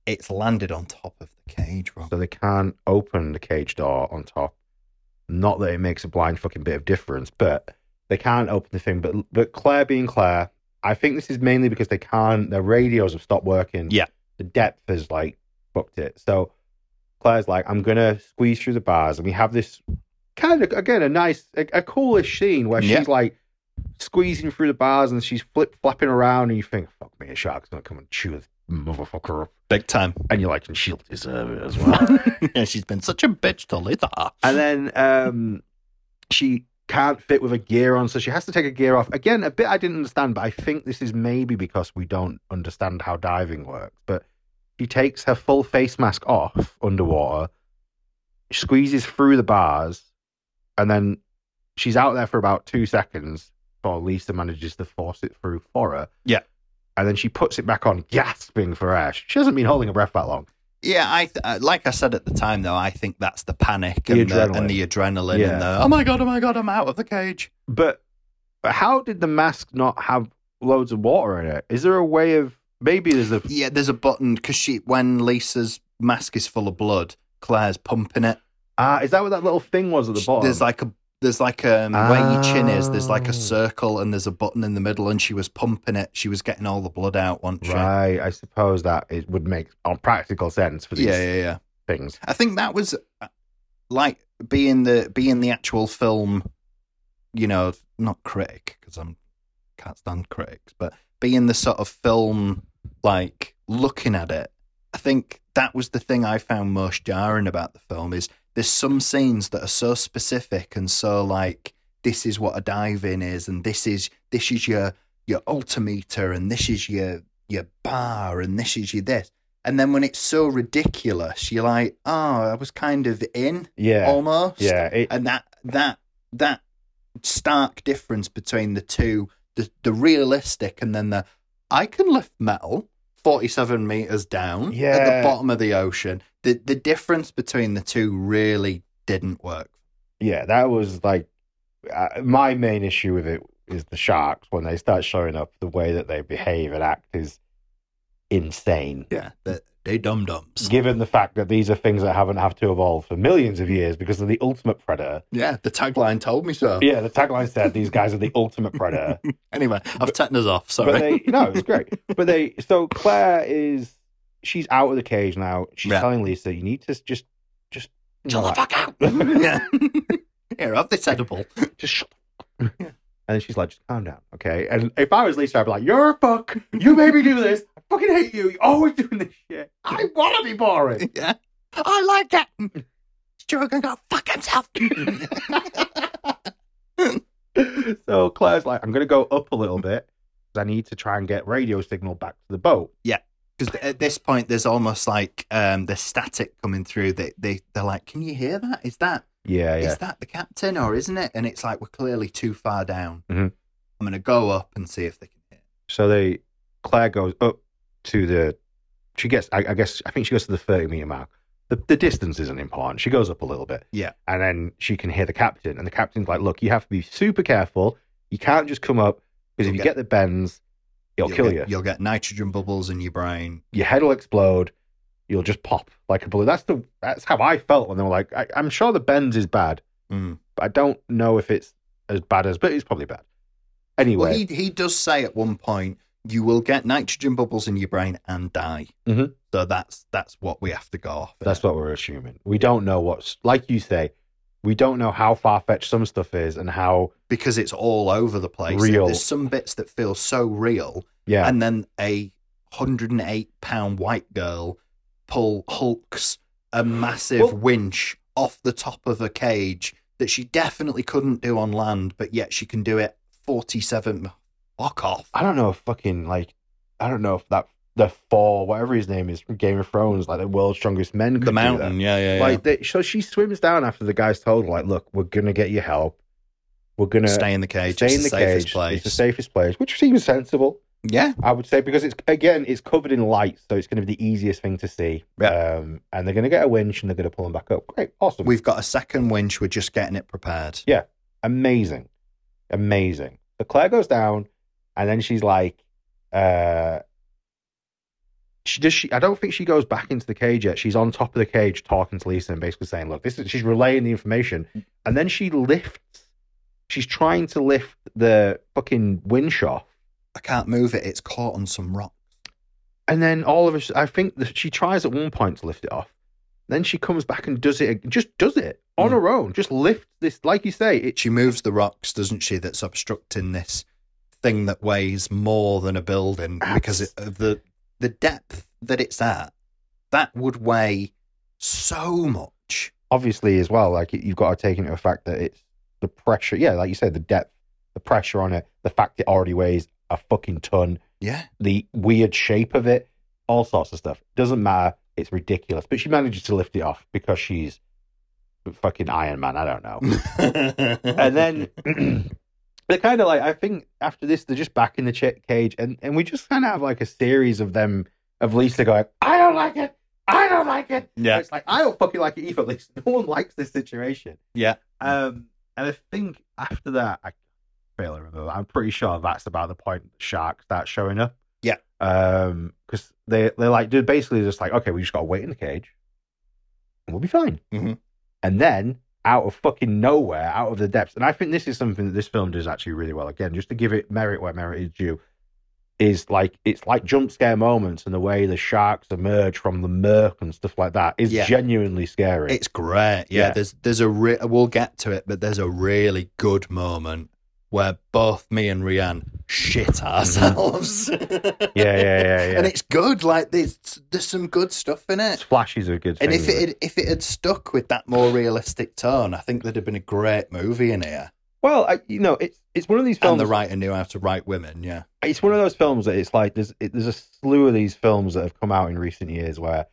it's landed on top of the cage, Rob. so they can't open the cage door on top. Not that it makes a blind fucking bit of difference, but they can't open the thing. But but Claire being Claire, I think this is mainly because they can't. Their radios have stopped working. Yeah. the depth has like fucked it. So Claire's like, I'm gonna squeeze through the bars, and we have this kind of again a nice, a, a coolish scene where Yeah. she's like squeezing through the bars and she's flip flapping around, and you think, fuck me, a shark's gonna come and chew this motherfucker up, Big time. and you're like, and she'll deserve it as well. yeah, she's been such a bitch to Lisa. And then um, she can't fit with a gear on, so she has to take a gear off. Again, a bit I didn't understand, but I think this is maybe because we don't understand how diving works. But she takes her full face mask off underwater, squeezes through the bars, and then she's out there for about two seconds before Lisa manages to force it through for her. Yeah. And then she puts it back on, gasping for air. She hasn't been holding her breath that long. Yeah, I th- uh, like I said at the time though, I think that's the panic The and, the, adrenaline. and the adrenaline Yeah. and the oh my god, oh my god, I'm out of the cage. But how did the mask not have loads of water in it? Is there a way of maybe there's a Yeah, there's a button because she when Lisa's mask is full of blood, Claire's pumping it. ah? is that what that little thing was at the bottom? There's like a there's like um where your chin is. There's like Oh. a circle and there's a button in the middle, and she was pumping it. She was getting all the blood out once. she- right. I suppose that it would make on practical sense for these Yeah, yeah, yeah. things. I think that was uh, like being the being the actual film, you know, not critic because I'm can't stand critics, but being the sort of film like looking at it, I think that was the thing I found most jarring about the film is there's some scenes that are so specific and so like this is what a dive in is and this is this is your your altimeter and this is your your bar and this is your this. And then when it's so ridiculous you're like oh i was kind of in Yeah, almost. Yeah. It, and that that that stark difference between the two the, the realistic and then the i can lift metal 47 meters down at the bottom of the ocean the the difference between the two really didn't work yeah, that was like uh, my main issue with it is the sharks when they start showing up. The way that they behave and act is insane. yeah they, they dum dums Given the fact that these are things that haven't have to evolve for millions of years because they're the ultimate predator. yeah the tagline told me so Yeah, the tagline said these guys are the ultimate predator. anyway i've taken us off sorry But they, no, it was great. But they, so Claire is, she's out of the cage now. She's Yeah. telling Lisa, you need to just, just, Chill the fuck out yeah here have this edible just shut the fuck up. And she's like, just calm down, okay? And if I was Lisa, I'd be like, you're a fuck. You made me do this. Fucking hate you. You're always doing this shit. I want to be boring. yeah i like it Stuart can go fuck himself so Claire's like, I'm going to go up a little bit. 'cause I need to try and get radio signal back to the boat. Yeah, because at this point there's almost like um the static coming through. They they they're like, can you hear that? Is that Yeah, is that the captain or isn't it? And it's like we're clearly too far down. Mhm. I'm gonna go up and see if they can hear. So they, Claire goes up to the, she gets, I, I guess, I think she goes to the 30 meter mark. the, the distance isn't important. She goes up a little bit. Yeah. And then she can hear the captain, and the captain's like, "Look, you have to be super careful. You can't just come up because if You'll get- get the bends, it'll You'll kill get- you. You'll get nitrogen bubbles in your brain. Your head will explode. You'll just pop like a balloon." That's the that's how I felt when they were like, I, "I'm sure the bends is bad, Mm. but I don't know if it's as bad as, but it's probably bad." Anyway, Well, he he does say at one point, you will get nitrogen bubbles in your brain and die. Mhm. So that's that's what we have to go off. That's what we're assuming. We don't know what's like you say. We don't know how far fetched some stuff is and how because it's all over the place. Real. There's some bits that feel so real. Yeah. And then a 108 pound white girl pull hulks a massive Well- winch off the top of a cage that she definitely couldn't do on land, but yet she can do it 47. Fuck off. I don't know if fucking like I don't know if that the four whatever his name is from Game of Thrones like the world's strongest men The mountain, yeah, yeah, yeah. Like they, so she swims down after the guy's told her like, look, we're gonna get you help. We're gonna Stay in the cage. Stay It's in the the safest cage. place. It's the safest place, which seems sensible. Yeah. I would say because it's again it's covered in lights, so it's going to be the easiest thing to see. Um, and they're going to get a winch and they're going to pull them back up. Great, awesome. We've got a second winch. We're just getting it prepared. Yeah, amazing, amazing. So Claire goes down, and then she's like, uh, she does. She, I don't think she goes back into the cage yet. She's on top of the cage talking to Lisa and basically saying, "Look, this is." She's relaying the information, and then she lifts. She's trying to lift the fucking winch off, I can't move it. It's caught on some rock. and then all of us. I think that she tries at one point to lift it off. Then she comes back and does it. Just does it on her own. Just lifts this, like you say. It, She moves the rocks, doesn't she? That's obstructing this thing that weighs more than a building because it, of the the depth that it's at. That would weigh so much. obviously as well like you've got to take into the fact that it's the pressure yeah like you said the depth the pressure on it the fact it already weighs a fucking ton Yeah. the weird shape of it all sorts of stuff doesn't matter it's ridiculous but she manages to lift it off because she's fucking iron man i don't know and then they're kind of like i think after this they're just back in the ch- cage and, and we just kind of have like a series of them of lisa going i don't like it i don't like it Yeah. it's like i don't fucking like it either lisa no one likes this situation Yeah. um and i think after that i fail to remember i'm pretty sure that's about the point the sharks start showing up Yeah. um because they they're like they're basically just like okay we just gotta wait in the cage and we'll be fine Mhm. and then out of fucking nowhere, out of the depths, and I think this is something that this film does actually really well. Again, just to give it merit where merit is due, is like it's like jump scare moments and the way the sharks emerge from the murk and stuff like that is Yeah. genuinely scary. It's great. Yeah, Yeah. there's there's a re- we'll get to it, but there's a really good moment where both me and Rianne shit ourselves. Yeah, yeah, yeah, yeah. and it's good. Like there's there's some good stuff in it. flashes are good. And if things. it had, if it had stuck with that more realistic tone, I think there'd have been a great movie in here. well, I, you know, it's it's one of these films. And the writer knew how to write women. Yeah, it's one of those films that it's like there's it, there's a slew of these films that have come out in recent years where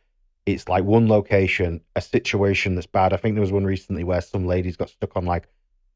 it's like one location, a situation that's bad. I think there was one recently where some ladies got stuck on like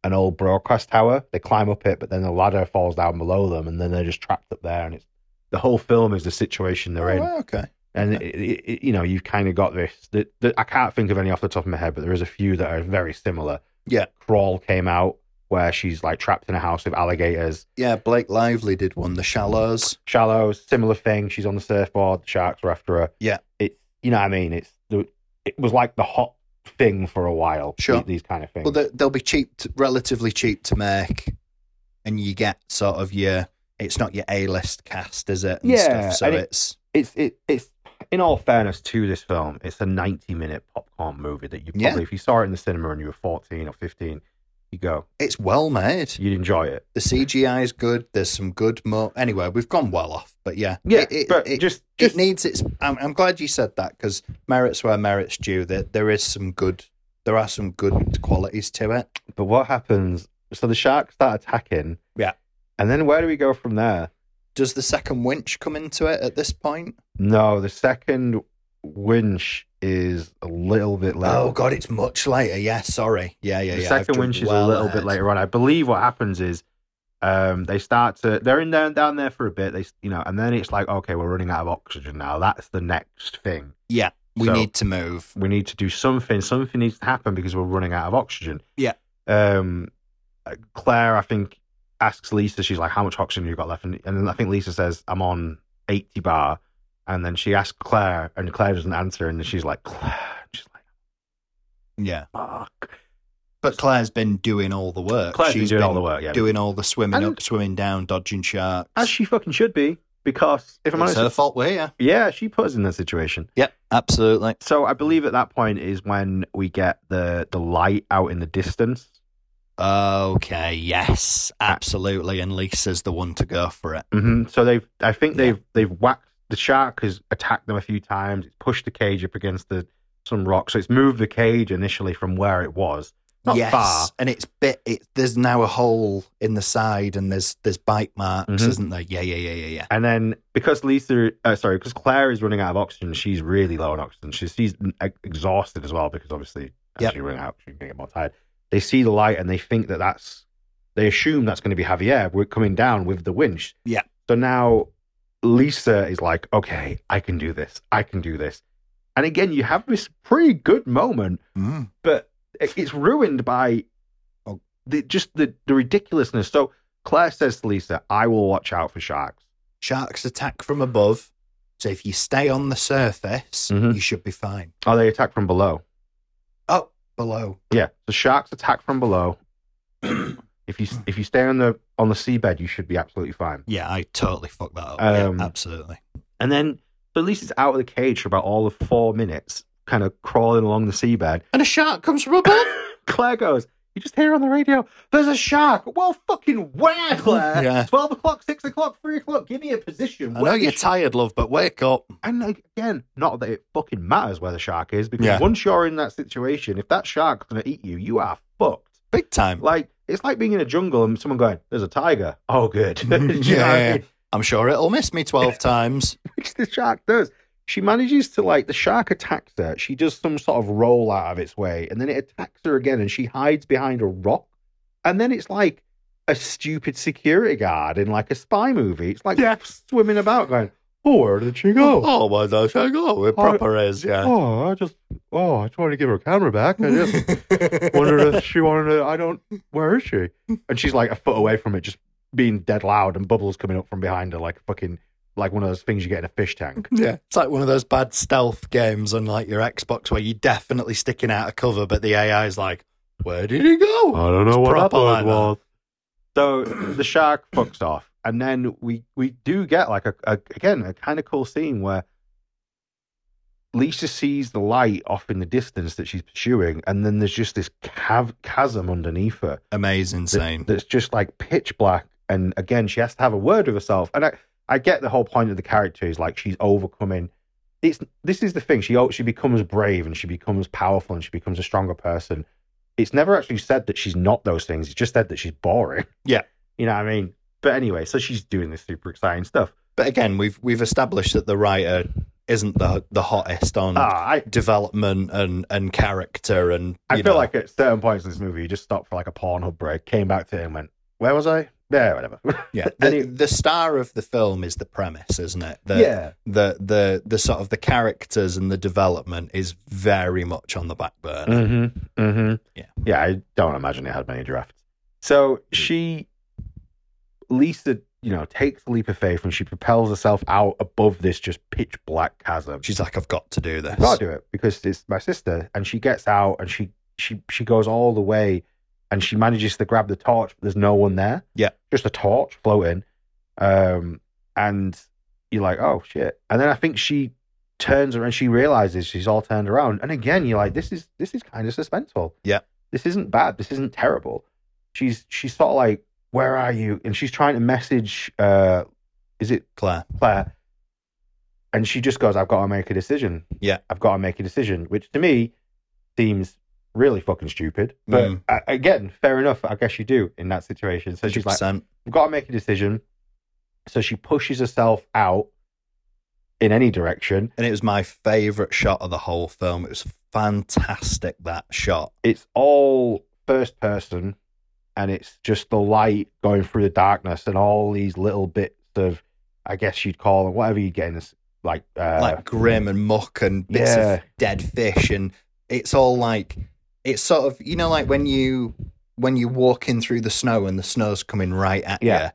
an old broadcast tower. They climb up it, but then the ladder falls down below them, and then they're just trapped up there. And it's the whole film is the situation they're oh, in. Oh, okay. And it, it, it- you know, you've kind of got this. That, that I can't think of any off the top of my head, but there is a few that are very similar. Yeah. Crawl came out where she's like trapped in a house with alligators. Yeah, Blake Lively did one, The Shallows. Shallows, similar thing. She's on the surfboard. The sharks are after her. Yeah. It's you know what I mean. It's the it was like the hot thing for a while. Sure. These kind of things. Well, they- they'll be cheap, to, relatively cheap to make, and you get sort of your. It's not your A list cast, is it? And yeah. stuff, so it- it's it's it, it's in all fairness to this film, it's a ninety minute popcorn movie that you Yeah. probably if you saw it in the cinema and you were fourteen or fifteen, you go. it's well made. You'd enjoy it. The CGI is good. There's some good mo. Anyway, we've gone well off, but yeah, Yeah, it, it, but it, just- it just- needs its. I'm, I'm glad you said that because merits where merits due. That there is some good. There are some good qualities to it. But what happens? So the sharks start attacking. Yeah. And then where do we go from there? Does the second winch come into it at this point? No, the second winch is a little bit later. Oh God, it's much later. Yeah, sorry. Yeah, yeah, the yeah. Second winch is well a little ahead. bit later on. I believe what happens is um, they start to they're in there down there for a bit. They you know, and then it's like okay, we're running out of oxygen now. That's the next thing. Yeah. We So need to move. we need to do something. Something needs to happen because we're running out of oxygen. Yeah. Um, Claire, I think, asks Lisa. She's like, "How much oxygen you got left?" And, and I think Lisa says, "I'm on 80 bar." And then she asks Claire, and Claire doesn't answer, and she's like, "Claire." She's like, Yeah. "Fuck." But Claire's been doing all the work. Claire's been She's doing all the work, yeah. Doing all the swimming And- up, swimming down, dodging sharks. As she fucking should be, because if I'm it's honest, her fault, yeah. yeah, she put us in that situation. Yep, absolutely. So I believe at that point is when we get the the light out in the distance. Okay, yes, absolutely. And Lisa's the one to go for it. hmm So they've, I think they've they've whacked the shark has attacked them a few times. It's pushed the cage up against the some rock, so it's moved the cage initially from where it was, not yes, far. and it's bit. It, there's now a hole in the side, and there's there's bite marks, Mhm. isn't there? Yeah, yeah, yeah, yeah, yeah. And then because Lisa, uh, sorry, because Claire is running out of oxygen, she's really low on oxygen. She's, she's exhausted as well because obviously as Yep. she running out, she's gonna get more tired. They see the light and they think that that's, they assume that's going to be Javier. We're coming down with the winch. Yeah. So now Lisa is like, okay, I can do this. I can do this. And again, you have this pretty good moment, Mm. but it's ruined by Oh. the, just the, the ridiculousness. So Claire says to Lisa, I will watch out for sharks. Sharks attack from above, so if you stay on the surface, Mhm. you should be fine. Oh, they attack from below. Oh, below. Yeah, the sharks attack from below. if you if you stay on the on the seabed, you should be absolutely fine. Yeah, I totally fucked that up. Um, yeah, absolutely. And then, so at least it's out of the cage for about all of four minutes, kind of crawling along the seabed. And a shark comes from above. Claire goes, "You just hear on the radio, there's a shark." Well, fucking where, Claire? Yeah. Twelve o'clock, six o'clock, three o'clock. Give me a position. I know you're tired, love, but wake up. And again, not that it fucking matters where the shark is, because Yeah. once you're in that situation, if that shark's gonna eat you, you are fucked. Big time. Like it's like being in a jungle and someone going, "There's a tiger." Oh, good. Mm, you know I yeah, mean? I'm sure it'll miss me 12 times. Which the shark does. She manages to like the shark attacks her. She does some sort of roll out of its way, and then it attacks her again, and she hides behind a rock. And then it's like a stupid security guard in like a spy movie. It's like yeah. swimming about, going, "Oh, where did she go? Oh, oh why does she go? It proper is, yeah. Oh, I just, oh, I tried to give her a camera back. I just wondered if she wanted to. I don't. Where is she? And she's like a foot away from it, just being dead loud, and bubbles coming up from behind her, like fucking, like one of those things you get in a fish tank. Yeah, it's like one of those bad stealth games on like your Xbox where you're definitely sticking out of cover, but the AI is like, "Where did he go?" I don't know It's what proper that like was. So the shark fucks off, and then we we do get like a, a again a kind of cool scene where Lisa sees the light off in the distance that she's pursuing, and then there's just this cav- chasm underneath her. Amazing that- scene. that's just like pitch black. And again, she has to have a word with herself. And I, I get the whole point of the character is like she's overcoming. It's this is the thing. She she becomes brave and she becomes powerful and she becomes a stronger person. It's never actually said that she's not those things. It's just said that she's boring. Yeah. You know what I mean? But anyway, so she's doing this super exciting stuff. But again, we've we've established that the writer isn't the the hottest on Ah, I development and and character and I feel know. like at certain points in this movie, you just stopped for like a Pornhub break, came back to it and went, "Where was I? Yeah, whatever." yeah the, the star of the film is the premise isn't it the, Yeah. the the the sort of the characters and the development is very much on the back burner Mm-hmm. Mm-hmm. Yeah. Yeah, I don't imagine it had many drafts. So she, Lisa, you know, takes the leap of faith and she propels herself out above this just pitch black chasm. she's like i've got to do this I've got to do it because it's my sister, and she gets out and she she she goes all the way, and she manages to grab the torch, but there's no one there. Yeah. just a torch floating, um, and you're like, oh shit, and then I think she turns around, she realizes she's all turned around, and again you're like, this is this is kind of suspenseful. Yeah. this isn't bad. This isn't terrible. She's she's sort of like, where are you? And she's trying to message. uh Is it claire Claire? And she just goes, I've got to make a decision. Yeah. I've got to make a decision, which to me seems really fucking stupid. But Mm. again, fair enough. I guess you do in that situation. So she's like, 100%. I've got to make a decision. So she pushes herself out in any direction. and it was my favorite shot of the whole film it was fantastic that shot It's all first person and it's just the light going through the darkness and all these little bits of, I guess you'd call them, whatever you get in this, like uh, like grim and muck and bits Yeah. of dead fish and it's all like it's sort of you know like when you when you walk in through the snow and the snow's coming right at Yeah. you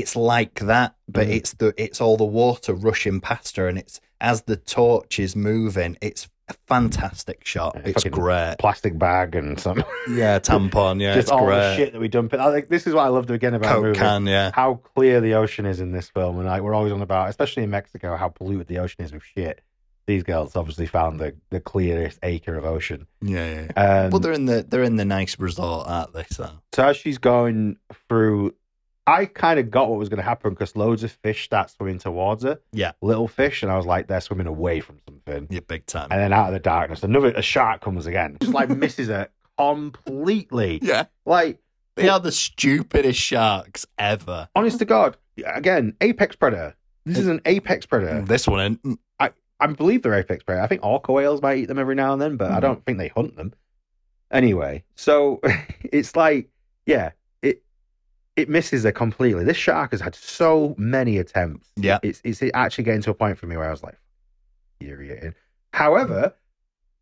it's like that but Mhm. it's the it's all the water rushing past her and it's as the torch is moving it's a fantastic shot it's fucking great plastic bag and some yeah tampon yeah just it's all great the shit that we dump in. I think this is what I loved again about coke movie. can yeah How clear the ocean is in this film, and like we're always on about, especially in Mexico, how polluted the ocean is with shit. These girls obviously found the, the clearest acre of ocean. yeah yeah, yeah. Um, well they're in the they're in the nice resort aren't they so So as she's going through, I kind of got what was going to happen because loads of fish start swimming towards her, yeah little fish, and I was like, they're swimming away from something. yeah big time And then out of the darkness, another a shark comes again, just like misses her completely. yeah Like they are the stupidest sharks ever honest to God, again, apex predator. This is an apex predator. this one ain't- I, I believe they're apex predator. I think orca whales might eat them every now and then, but I Mhm. don't think they hunt them. Anyway, so it's like, yeah, it misses her completely. This shark has had so many attempts. Yeah. it's it's actually getting to a point for me where I was like, infuriating. However,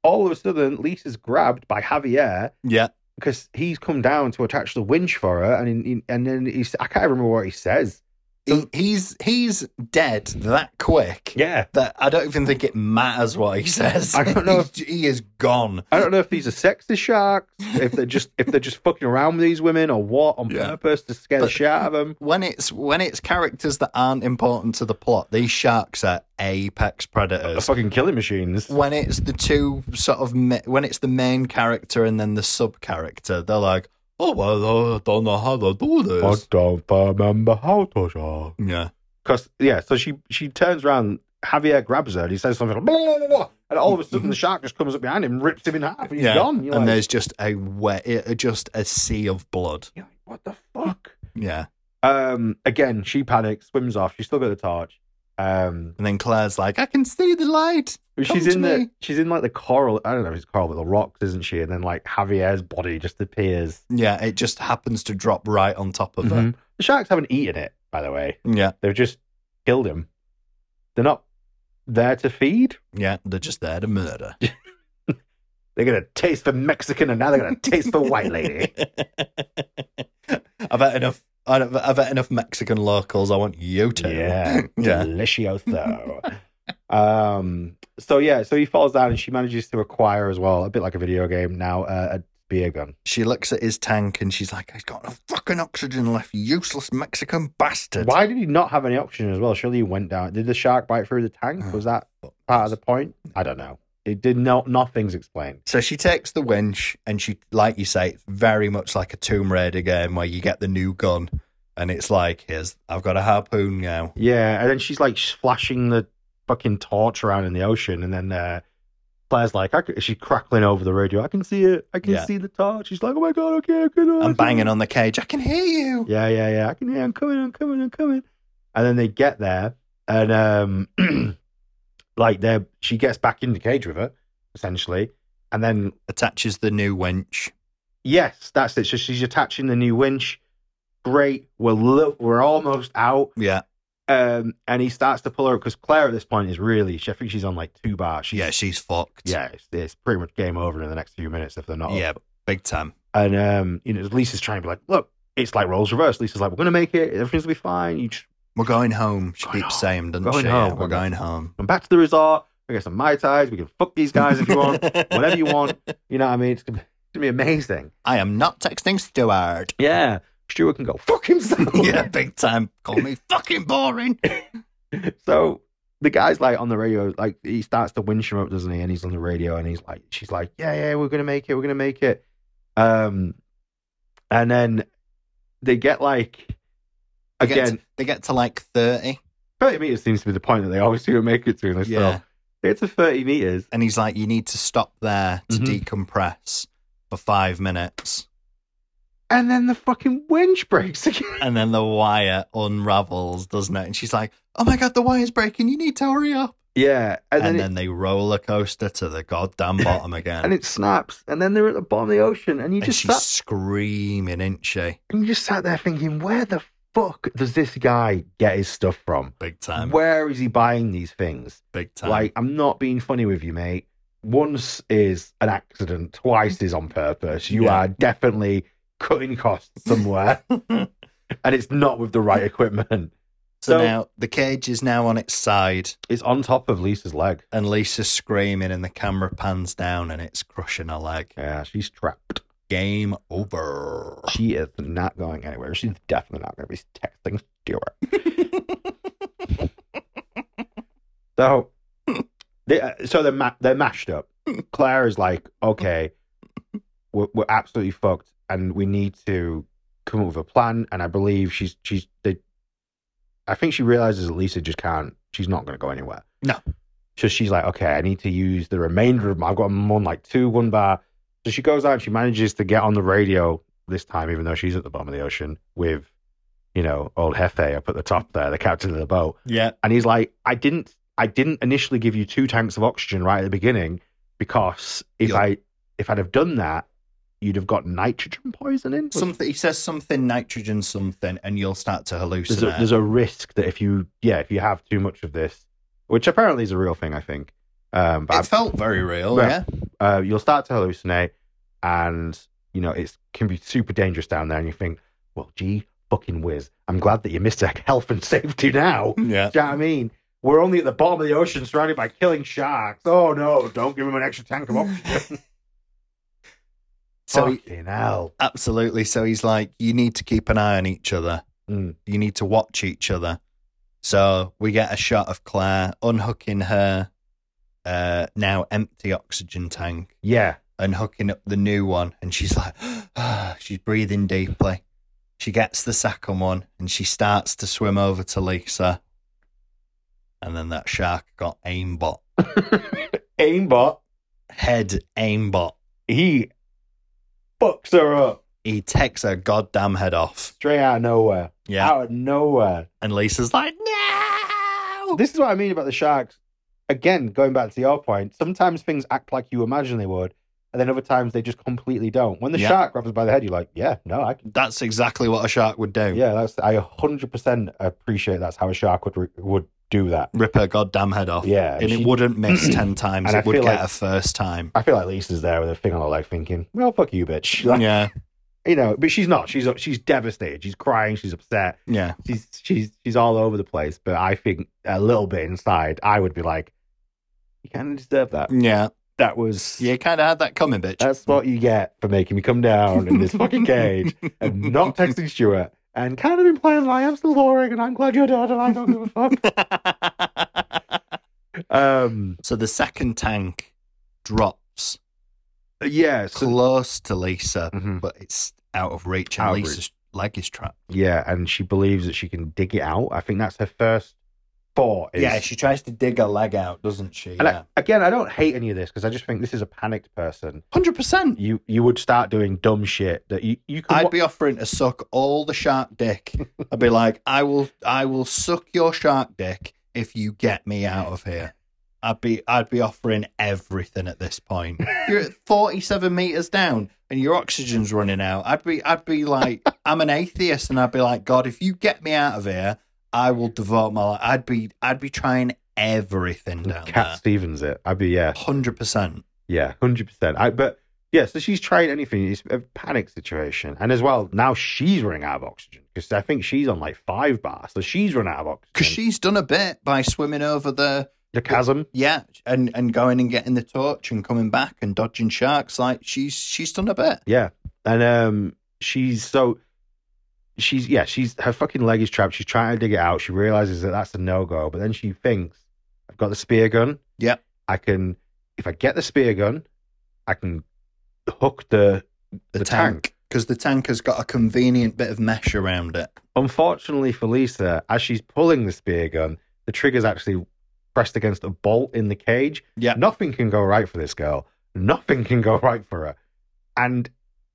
all of a sudden, Lisa's grabbed by Javier yeah because he's come down to attach the winch for her, and he, and then he's I can't remember what he says. He, he's he's dead that quick Yeah, that I don't even think it matters what he says. I don't know if- he, is gone. I don't know if these are sexist sharks, if they're just if they're just fucking around with these women or what on Yeah. purpose to scare the shit out of them. When it's when it's characters that aren't important to the plot, these sharks are apex predators. fucking killing machines. When it's the two sort of ma- when it's the main character and then the sub character, they're like, oh well, I don't know how to do this. I don't remember how to show. Uh. Yeah, Because yeah, so she she turns around. Javier grabs her and he says something like, blah, blah, blah, blah, and all of a mm-hmm. sudden the shark just comes up behind him, rips him in half, and he's yeah. gone. You're and like, there's just a wet, uh, just a sea of blood. you're like, what the fuck? Yeah, Um, again, she panics, swims off. She's still got the torch. Um, and then Claire's like, I can see the light. she's Come to in the she's in like the coral. I don't know if it's coral, but the rocks, isn't she? And then like Javier's body just appears. Yeah, it just happens to drop right on top of her. Mhm. The sharks haven't eaten it, by the way. Yeah, They've just killed him. They're not there to feed. yeah, they're just there to murder. They're gonna taste for Mexican, and now they're gonna taste for white lady. I've had enough. I've I've had enough Mexican locals. I want you to. Yeah, yeah. delicioso. um. So yeah, so he falls down, and she manages to acquire as well, a bit like a video game now, uh, a spear gun. She looks at his tank and she's like, "He's got no fucking oxygen left. Useless Mexican bastard." Why did he not have any oxygen as well? Surely he went down. Did the shark bite through the tank? Was that part of the point? I don't know. It did not. Nothing's explained. So she takes the winch and she, like you say, it's very much like a Tomb Raider game where you get the new gun and it's like, "Here's, I've got a harpoon now." Yeah, and then she's like flashing the fucking torch around in the ocean, and then uh, Claire's like, I c- she's crackling over the radio. I can see it. I can Yeah. see the torch. She's like, oh my god, okay, okay. I'm banging on the cage. I can hear you. Yeah, yeah, yeah. I can hear. I'm coming. I'm coming. I'm coming. And then they get there, and um, like they she gets back in the cage with her, essentially, and then Attaches the new winch. yes, that's it. So she's attaching the new winch. Great. We're lo- we're almost out. Yeah, Um, and he starts to pull her because Claire at this point is really. She, I think she's on like two bars. She's, yeah, she's fucked. yeah. It's, it's pretty much game over in the next few minutes if they're not. up. yeah, big time. And um, you know, Lisa's trying to be like, look, it's like roles reversed. Lisa's like, we're gonna make it. Everything's gonna be fine. You just We're going home. She Going keeps home. saying, doesn't Going she? home. We're going home. come back to the resort. We get some mai tais. We can fuck these guys if you want. Whatever you want. You know what I mean? It's gonna, it's gonna be amazing. I am not texting Stuart. Yeah. Stuart can go fuck himself. yeah, big time. Call me fucking boring. so the guy's like on the radio, like he starts to winch him up, doesn't he? And he's on the radio, and he's like, she's like, yeah, yeah, we're gonna make it, we're gonna make it. Um, and then they get like They get, again, to, they get to like 30. thirty meters seems to be the point that they always do make it to in this Yeah. film. It's a thirty meters, And he's like, you need to stop there to Mhm. decompress for five minutes. and then the fucking winch breaks again. And then the wire unravels, doesn't it? And she's like, oh my God, the wire's breaking. You need to hurry up. Yeah, and, And, then, then they roller coaster to the goddamn bottom again. and it snaps, and then they're at the bottom of the ocean, and you And just she's sat, screaming, isn't she? and you just sat there thinking, where the fuck does this guy get his stuff from? Big time. Where is he buying these things? Big time. Like, I'm not being funny with you, mate. Once is an accident, twice is on purpose. You Yeah. are definitely cutting costs somewhere, and it's not with the right equipment. so, so- now the cage is now on its side, It's on top of Lisa's leg. and Lisa's screaming, and the camera pans down, and it's crushing her leg. Yeah, she's trapped. Game over. She is not going anywhere. She's definitely not going to be texting Stuart. so, they, uh, so they're ma- they're mashed up. Claire is like, okay, we're, we're absolutely fucked, and we need to come up with a plan. And I believe she's she's they. I think she realizes that Lisa just can't. She's not going to go anywhere. No. So she's like, okay, I need to use the remainder of my. I've got them on like two one bar. So she goes out and she manages to get on the radio this time, even though she's at the bottom of the ocean with, you know, old Hefe up at the top there, the captain of the boat. Yeah. And he's like, I didn't, I didn't initially give you two tanks of oxygen right at the beginning because if Yeah. I, if I'd have done that, you'd have got nitrogen poisoning. Something he says something nitrogen something, and you'll start to hallucinate. There's a, there's a risk that if you, yeah, if you have too much of this, which apparently is a real thing, I think. Um, but it I've- felt very real, yeah. Uh, you'll start to hallucinate, and you know it can be super dangerous down there. And you think, well, gee, fucking whiz, I'm glad that you missed health and safety now. Yeah. Do you know what I mean? We're only at the bottom of the ocean, surrounded by killing sharks. Oh no! Don't give him an extra tank of oxygen. So fucking hell. Absolutely. So he's like, you need to keep an eye on each other. Mm. You need to watch each other. So we get a shot of Claire unhooking her uh, now empty oxygen tank Yeah, and hooking up the new one. And she's like, she's breathing deeply. She gets the second one and she starts to swim over to Lisa. And then that shark got aimbot. aimbot. Head aimbot. He fucks her up He takes her goddamn head off. straight out of nowhere. Yeah. Out of nowhere. And Lisa's like, no. This is what I mean about the sharks. Again, going back to your point, sometimes things act like you imagine they would, and then other times they just completely don't. When the Yeah. shark grabs by the head, you're like, yeah, no, I can. That's exactly what a shark would do. Yeah, that's I 100% appreciate that's how a shark would would do that. Rip her goddamn head off. Yeah, And she- it wouldn't miss 10 times. And I would feel get like- a first time. I feel like Lisa's there with a thing on her leg, thinking, "Well, fuck you, bitch." Like, Yeah. you know, but she's not. She's she's devastated. She's crying. She's upset. Yeah. She's she's she's all over the place. But I think a little bit inside, I would be like, "You kind of deserve that." Yeah. That was You kind of had that coming, bitch. That's what you get for making me come down in this fucking cage and not texting Stuart and kind of implying that I am still boring and I'm glad you're dead and I don't give a fuck. um, so the second tank drops yeah, so, close to Lisa, Mhm. but it's out of reach, and Out of Lisa's leg is trapped. yeah, and she believes that she can dig it out. I think that's her first thought. Is, Yeah, she tries to dig her leg out, doesn't she? and I- Yeah. again, I don't hate any of this because I just think this is a panicked person. 100%. You you would start doing dumb shit that you you could. I'd wa- be offering to suck all the shark dick. I'd be like, I will, I will suck your shark dick if you get me out of here. I'd be, I'd be offering everything at this point. You're at forty-seven meters down, and your oxygen's running out. I'd be, I'd be like, I'm an atheist, and I'd be like, God, if you get me out of here, I will devote my life. I'd be, I'd be trying everything down Cat Stevens it. I'd be yeah. Hundred percent. Yeah, hundred percent. I but yeah, so she's tried anything. It's a panic situation, and as well now she's running out of oxygen because I think she's on like five bars, so she's run out of oxygen. Because she's done a bit by swimming over the the chasm. Yeah, and and going and getting the torch and coming back and dodging sharks. Like she's she's done a bit. Yeah, and um, she's so she's yeah, she's her fucking leg is trapped. She's trying to dig it out. She realizes that that's a no go, but then she thinks, I've got the spear gun. Yep. I can if I get the spear gun, I can hook the The, the tank because the tank has got a convenient bit of mesh around it. Unfortunately for Lisa, as she's pulling the spear gun, the trigger's actually pressed against a bolt in the cage. Yeah. Nothing can go right for this girl. Nothing can go right for her. And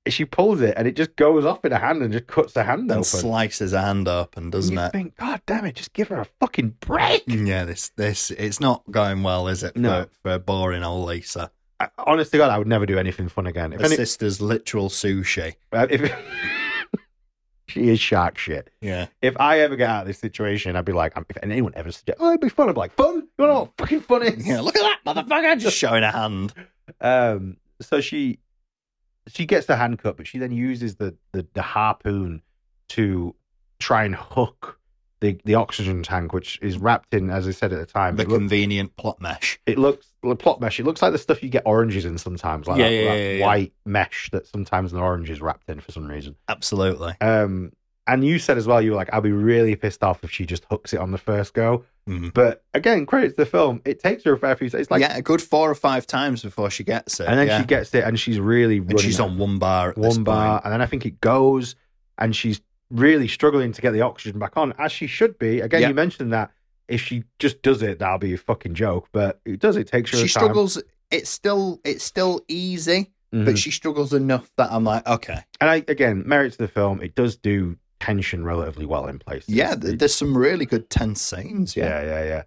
she pulls it and it just goes off in her hand and just cuts her hand And open. slices her hand open, And doesn't it? you it? think, God damn it, just give her a fucking break. Yeah, this this it's not going well, is it? No. for boring old Lisa. I, honest to God, I would never do anything fun again. If Her any, sister's literal sushi. uh, if, she is shark shit. Yeah. If I ever get out of this situation, I'd be like, if anyone ever suggests, oh, it'd be fun, I'd be like, fun? You know what fucking fun is? Yeah, look at that motherfucker just showing a hand. Um, so she she gets the hand cut, but she then uses the, the, the harpoon to try and hook the, the oxygen tank, which is wrapped in, as I said at the time, The convenient plot mesh. it looks the plot mesh. It looks like the stuff you get oranges in sometimes, like Yeah, that, yeah, that yeah. white mesh that sometimes an orange is wrapped in for some reason. Absolutely. Um, and you said as well, you were like, I'll be really pissed off if she just hooks it on the first go. Mhm. But again, credit to the film, it takes her a fair few. It's like, yeah, a good four or five times before she gets it. and then yeah. she gets it, and she's really and she's on one bar at this one bar, point. and then I think it goes, and she's really struggling to get the oxygen back on, as she should be. Again, Yeah. you mentioned that if she just does it, that'll be a fucking joke. But it does. It takes her. She a time. struggles. It's still it's still easy, Mhm. but she struggles enough that I'm like, okay, And I again, merit to the film. It does do tension relatively well in place. yeah. th- There's some really good tense scenes. Yeah, yeah, yeah, yeah.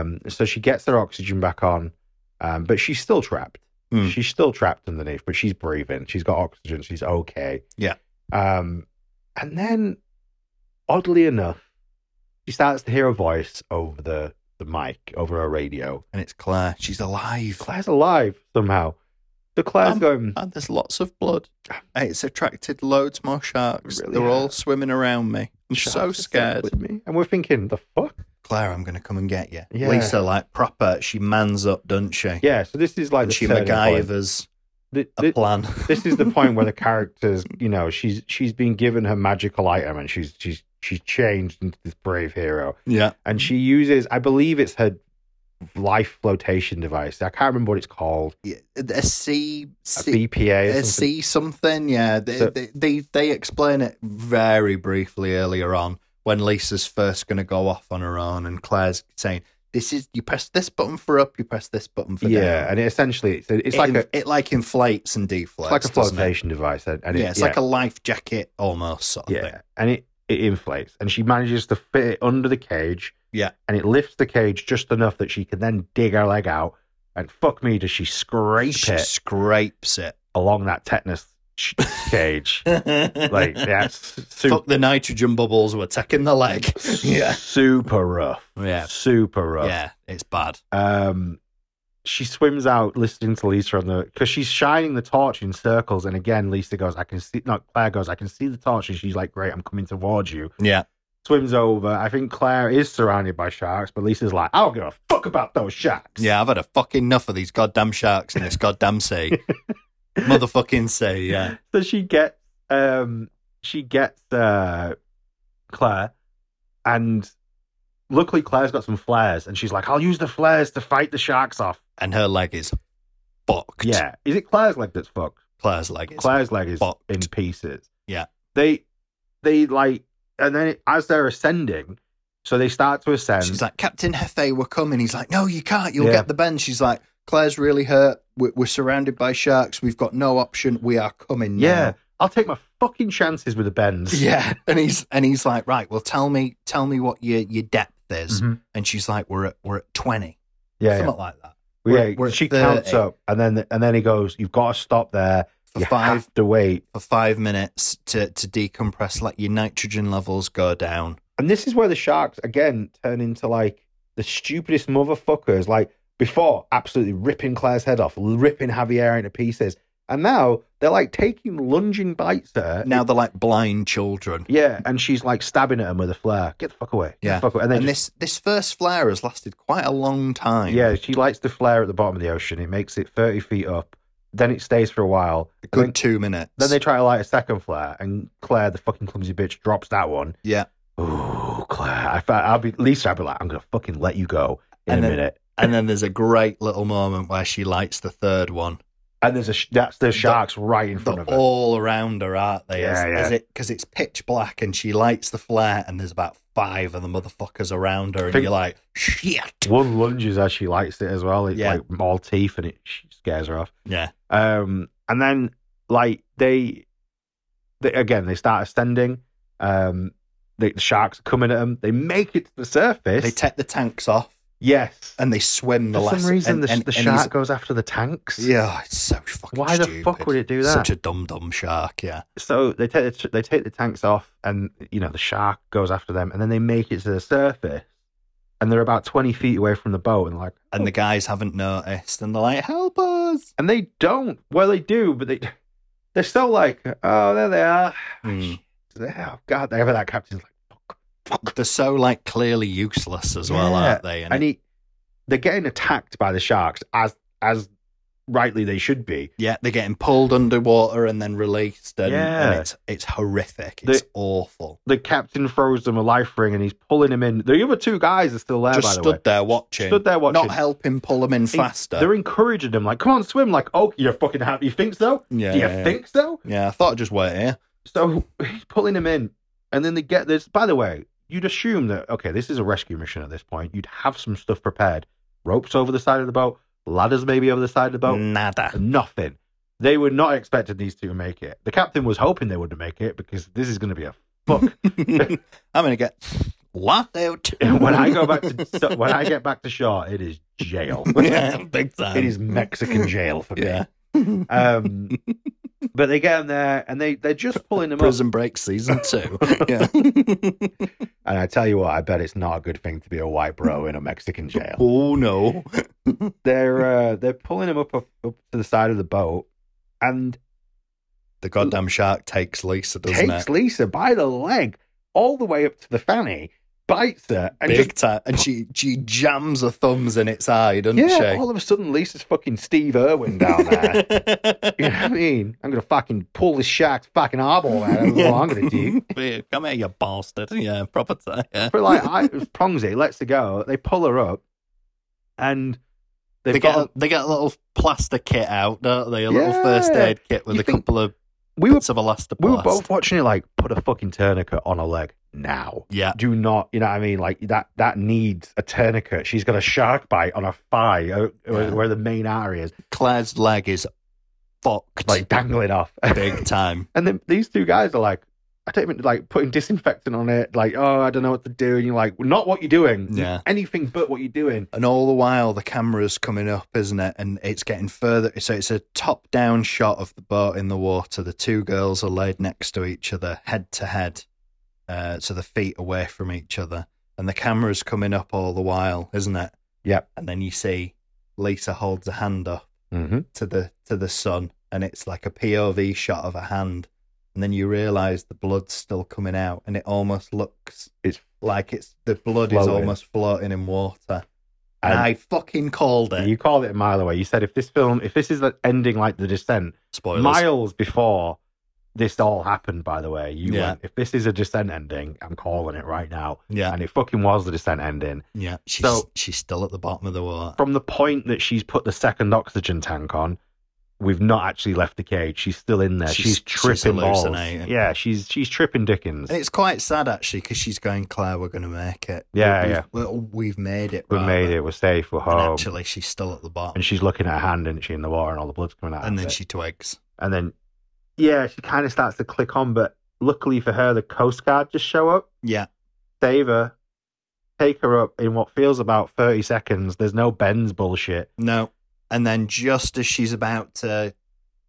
Um, so she gets her oxygen back on, um, but she's still trapped. Hmm. She's still trapped underneath, but she's breathing. She's got oxygen. She's okay. Yeah. Um, and then, oddly enough, she starts to hear a voice over the the mic, over her radio. and it's Claire. She's alive. Claire's alive somehow. So Claire's Um, going. And there's lots of blood. It's attracted loads more sharks. Really They're all swimming around me. I'm "Sharks so are scared. with me, and we're thinking, the fuck. Claire, I'm going to come and get you. Yeah. Lisa, like proper, she mans up, doesn't she? Yeah. So this is like And the she turning point. MacGyver's The- a the- plan. this is the point where the characters, you know, she's she's been given her magical item and she's she's she's changed into this brave hero. yeah. And she uses, I believe it's her life flotation device. I can't remember what it's called. Yeah, A C, A C BPA. Or a something. C something. Yeah, they, So- they, they they explain it very briefly earlier on when Lisa's first going to go off on her own, and Claire's saying, "This is you press this button for up, you press this button for yeah, down." Yeah, and it essentially it's, it's it, like a it like inflates and deflates. it's like a doesn't it? flotation device, and, and it, yeah, it's like a life jacket almost sort of yeah, thing. and it it inflates, and she manages to fit it under the cage. Yeah. and it lifts the cage just enough that she can then dig her leg out, and fuck me, does she scrape She it scrapes it. along that tetanus cage? like that's super, Fuck the nitrogen bubbles were taking the leg. yeah, super rough. Yeah. super rough. yeah, it's bad. Um, she swims out listening to Lisa on the because she's shining the torch in circles, and again Lisa goes, "I can see." Not Claire goes, "I can see the torch," and she's like, "Great, I'm coming towards you." Yeah, Swims over. I think Claire is surrounded by sharks, but Lisa's like, "I don't give a fuck about those sharks." yeah. I've had a fucking enough of these goddamn sharks in this goddamn sea. Motherfucking sea. Yeah, So she gets, um, she gets uh, Claire, and luckily Claire's got some flares, and she's like, "I'll use the flares to fight the sharks off." and her leg is fucked. Yeah, is it Claire's leg that's fucked? Claire's leg is. Claire's leg is fucked. in pieces. Yeah. They, they like, and then as they're ascending, so they start to ascend. She's like, Captain Hefe, we're coming. He's like, No, you can't. You'll Yeah. get the bend. She's like, Claire's really hurt. We're, we're surrounded by sharks. We've got no option. We are coming. now." yeah, I'll take my fucking chances with the bends. Yeah, and he's and he's like, right, well, tell me, tell me what your your depth is, Mhm. and she's like, we're at we're at twenty, yeah, yeah. something like that. We're- yeah, we're she counts up, and then and then he goes, "You've got to stop there. For you five- have to wait." For five minutes to to decompress, let your nitrogen levels go down. And this is where the sharks again turn into like the stupidest motherfuckers. Like before, absolutely ripping Claire's head off, ripping Javier into pieces, and now they're like taking lunging bites at her. Now they're like blind children. yeah, and she's like stabbing at him with a flare. Get the fuck away. Get Yeah, fuck away. And and just- this this first flare has lasted quite a long time. yeah, she lights the flare at the bottom of the ocean. It makes it thirty feet up. Then it stays for a while. a good then, two minutes. then they try to light a second flare, and Claire, the fucking clumsy bitch, drops that one. yeah, Oh, Claire! I, I'll be Lisa. I'll be like, I'm gonna fucking let you go in And a then- minute. and then there's a great little moment where she lights the third one. And there's a sh- that's the sharks right in front of her. all around her, aren't they? Yeah, yeah. as it because it's pitch black and she lights the flare, and there's about five of the motherfuckers around her, and you're like, shit. One lunges as she lights it as well. It's Yeah. like all teeth, and it scares her off. Yeah, Um, and then like they, they again they start ascending. Um, the, the sharks are coming at them. They make it to the surface. they take the tanks off. Yes. and they swim the For last. some reason, and, the, and- the and shark he's- goes after the tanks. Yeah, it's so fucking. Stupid. Why the stupid. fuck would it do that? Such a dumb dumb shark. Yeah. So they take the, they take the tanks off, and you know the shark goes after them, and then they make it to the surface, and they're about twenty feet away from the boat, and like, And the guys haven't noticed, and they're like, "Help us!" and they don't. Well, they do, but they they're still like, oh, there they are. Hmm. Oh God, they ever that captain's like, They're so like clearly useless as well, Yeah. aren't they? And, it- he, they're getting attacked by the sharks as as rightly they should be. yeah, they're getting pulled underwater and then released, and, Yeah. and it's it's horrific. It's The- awful. The captain throws them a life ring, and he's pulling him in. The other two guys are still there, Just by the stood way. there watching, Stood there watching. not helping pull them in He- faster. They're encouraging them, like, "Come on, swim!" Like, "Oh, you're fucking happy? You think so? Yeah, Do you yeah. think so?" yeah, I thought I'd just wait here. So he's pulling him in, and then they get this. By the way, you'd assume that okay, this is a rescue mission at this point. You'd have some stuff prepared: ropes over the side of the boat, ladders maybe over the side of the boat. Nada. Nothing. They were not expecting these two to make it. The captain was hoping they wouldn't make it because this is going to be a fuck. I'm gonna get locked out when I go back to when I get back to shore, it is jail. yeah, big time. It is Mexican jail for me. Yeah. Um, but they get them there, and they they're just pulling them up. Prison Break season two. yeah. And I tell you what, I bet it's not a good thing to be a white bro in a Mexican jail. oh no. They're uh, they're pulling him up, up up to the side of the boat, and The goddamn shark takes Lisa, doesn't takes it? Lisa by the leg all the way up to the fanny, bites her, and Big just time. And she she jams her thumbs in its eye, doesn't yeah, she? all of a sudden Lisa's fucking Steve Irwin down there. you know what I mean? I'm gonna fucking pull this shark's fucking eyeball out. That's what I'm gonna do. Come here, you bastard. Yeah, proper time. Yeah. But like, I prongs it, lets her go. They pull her up, and They got. get, a, they get a little plaster kit out, don't they? A little first aid kit with You a think- couple of we were of elastoplast. we were both watching it like put a fucking tourniquet on her leg now. Yeah. Do not, you know what I mean? Like that that needs a tourniquet. She's got a shark bite on her thigh, uh, where, where the main artery is, Claire's leg is fucked. like dangling off. big time. and then these two guys are like, I don't even like putting disinfectant on it. Like, oh, I don't know what to do. And you're like, not what you're doing. Yeah. Anything but what you're doing. And all the while, the camera's coming up, isn't it? And it's getting further. So it's a top down shot of the boat in the water. The two girls are laid next to each other, head to head, uh, so the feet away from each other. And the camera's coming up all the while, isn't it? Yep. And then you see Lisa holds a hand up Mm-hmm. to the to the sun, and it's like a POV shot of a hand. And then you realise the blood's still coming out, and it almost looks It's like it's the blood is almost floating in water. And And- I fucking called it. You called it a mile away. You said if this film, if this is the ending like The Descent, Spoilers. miles before this all happened, by the way, you Yeah. went, if this is a Descent ending, I'm calling it right now. Yeah, And it fucking was the Descent ending. yeah. She's So- she's still at the bottom of the water. From the point that she's put the second oxygen tank on, we've not actually left the cage. She's still in there. She's- She's, she's tripping balls. Yeah, she's she's tripping Dickens. And it's quite sad actually because she's going, Claire, we're going to make it. Yeah, we've, yeah. We've, we've made it. We rather. made it. We're safe. We're And home. actually, she's still at the bottom. and she's looking at her hand, and she in the water, and all the blood's coming out. And of then it. she twigs. and then yeah, she kind of starts to click on. But luckily for her, the Coast Guard just show up, Yeah, save her, take her up in what feels about thirty seconds. There's no bends bullshit. no. And then just as she's about to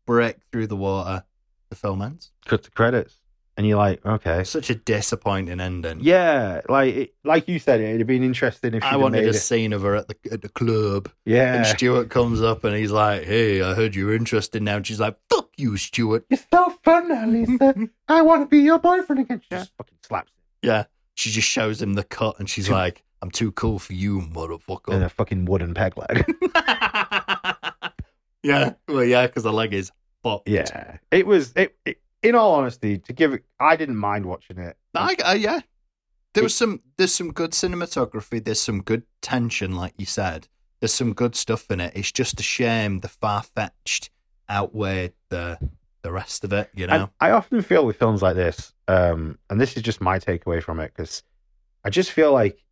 break through the water, the film ends. Cut the credits, and you're like, okay, Such a disappointing ending. yeah, like it, like you said, it'd have been interesting if I wanted made a it. scene of her at the at the club. Yeah, And Stuart comes up and he's like, "Hey, I heard you're interested now." And she's like, "Fuck you, Stuart." you're so fun now, Lisa. I want to be your boyfriend again. She just fucking slaps Yeah. She just shows him the cut and she's like, "I'm too cool for you, motherfucker." a fucking wooden peg leg. yeah. Well, yeah, because the leg is fucked. yeah, it was. It, it. In all honesty, to give it, I didn't mind watching it. I, I, yeah. There was some. There's some good cinematography. There's some good tension, like you said. There's some good stuff in it. It's just a shame the far fetched outweighed the the rest of it. You know. And I often feel with films like this, um, and this is just my takeaway from it, because I just feel like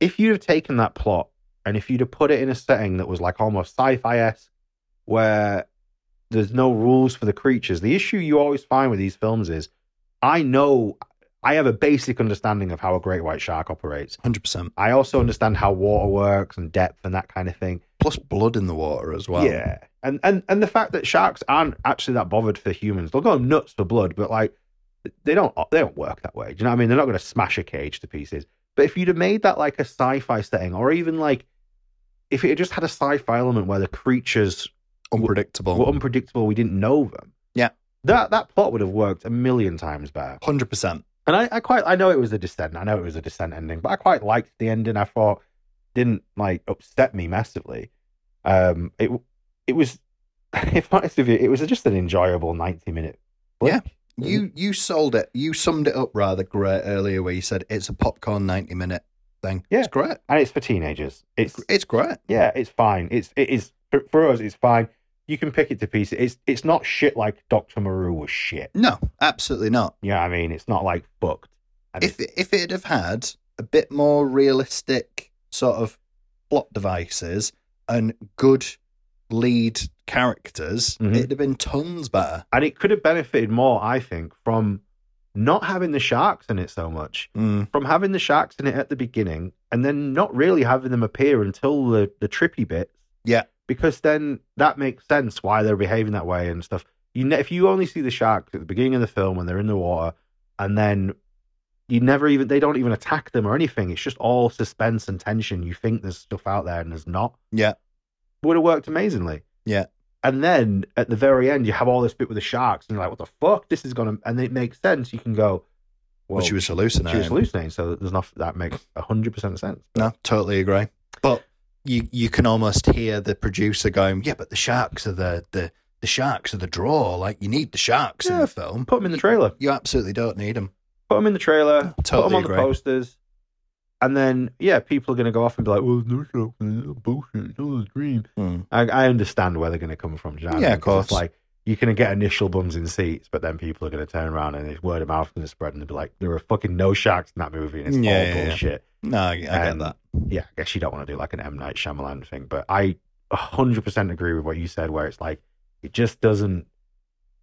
if you'd have taken that plot and if you'd have put it in a setting that was like almost sci-fi esque, where there's no rules for the creatures, the issue you always find with these films is, I know, I have a basic understanding of how a great white shark operates. Hundred percent. I also understand how water works and depth and that kind of thing. Plus blood in the water as well. Yeah, and and and the fact that sharks aren't actually that bothered for humans. They'll go nuts for blood, but like they don't they don't work that way. Do you know what I mean? They're not going to smash a cage to pieces. But if you'd have made that like a sci-fi setting, or even like if it had just had a sci-fi element where the creatures Unpredictable. were unpredictable, we didn't know them. Yeah. That that plot would have worked a million times better. Hundred percent. And I, I quite I know it was a descent. I know it was a descent ending, but I quite liked the ending. I thought didn't like upset me massively. Um, it it was, if honest with you, it was just an enjoyable ninety minute. Yeah. You you sold it. You summed it up rather great earlier, where you said it's a popcorn ninety minute thing. Yeah. it's great. and it's for teenagers. It's It's great. yeah, it's fine. It's it is for, us. It's fine. You can pick it to pieces. It's it's not shit like Doctor Moreau was shit. No, absolutely not. Yeah, I mean, it's not like fucked. And If it, if it'd have had a bit more realistic sort of plot devices and good lead characters, Mhm. it'd have been tons better. and it could have benefited more, I think, from not having the sharks in it so much. Mm. From having the sharks in it at the beginning, and then not really having them appear until the the trippy bits. Yeah. because then that makes sense why they're behaving that way and stuff. You ne- if you only see the sharks at the beginning of the film when they're in the water, and then you never even they don't even attack them or anything. It's just all suspense and tension. You think there's stuff out there and there's not. Yeah. Would have worked amazingly. Yeah. And then at the very end, you have all this bit with the sharks, and you're like, "What the fuck? This is gonna," and it makes sense. You can go, Well, she was hallucinating. She was hallucinating, so there's enough that makes hundred percent sense. No, totally agree. But you you can almost hear the producer going, "Yeah, but the sharks are the the the sharks are the draw. Like you need the sharks in the film. Put them in the trailer. You absolutely don't need them. Put them in the trailer. put Totally them on agree. the posters. And then, yeah, people are going to go off and be like, well, no sharks, no bullshit, it's all a dream. Hmm. I, I understand where they're going to come from. you know what I Yeah, mean? of It's course. like, you can get initial bums in seats, but then people are going to turn around and it's word of mouth going to spread and they'll be like, there are fucking no sharks in that movie and it's Yeah, all yeah, yeah. bullshit. No, I, I get that. Yeah, I guess you don't want to do like an M. Night Shyamalan thing, but I 100% agree with what you said, where it's like, it just doesn't,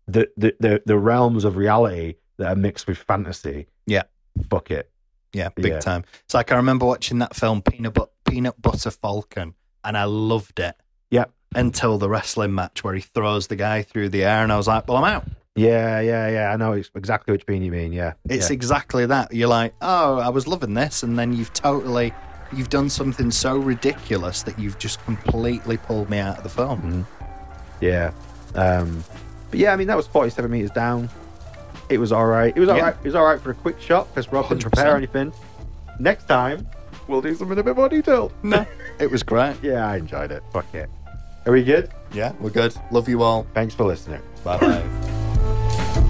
the, the, the, the realms of reality that are mixed with fantasy, Yeah. fuck it. Yeah, big Yeah. time. It's like I remember watching that film Peanut but- Peanut Butter Falcon, and I loved it Yeah. until the wrestling match where he throws the guy through the air, and I was like, "Well, I'm out." Yeah, yeah, yeah. I know ex- exactly which bean you mean. Yeah, It's yeah. exactly that. You're like, "Oh, I was loving this," and then you've totally, you've done something so ridiculous that you've just completely pulled me out of the film. yeah. Um, but yeah, I mean that was forty-seven meters down. It was all right. It was all Yeah. right. It was all right for a quick shot because Rob didn't prepare 100%. anything. Next time we'll do something a bit more detailed. No, it was great. Yeah, I enjoyed it. Fuck it. Are we good? Yeah, we're good. Love you all. Thanks for listening. Bye bye.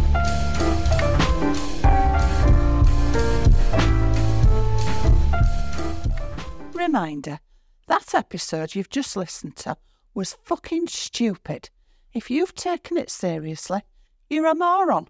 Reminder that episode you've just listened to was fucking stupid. If you've taken it seriously, you're a moron.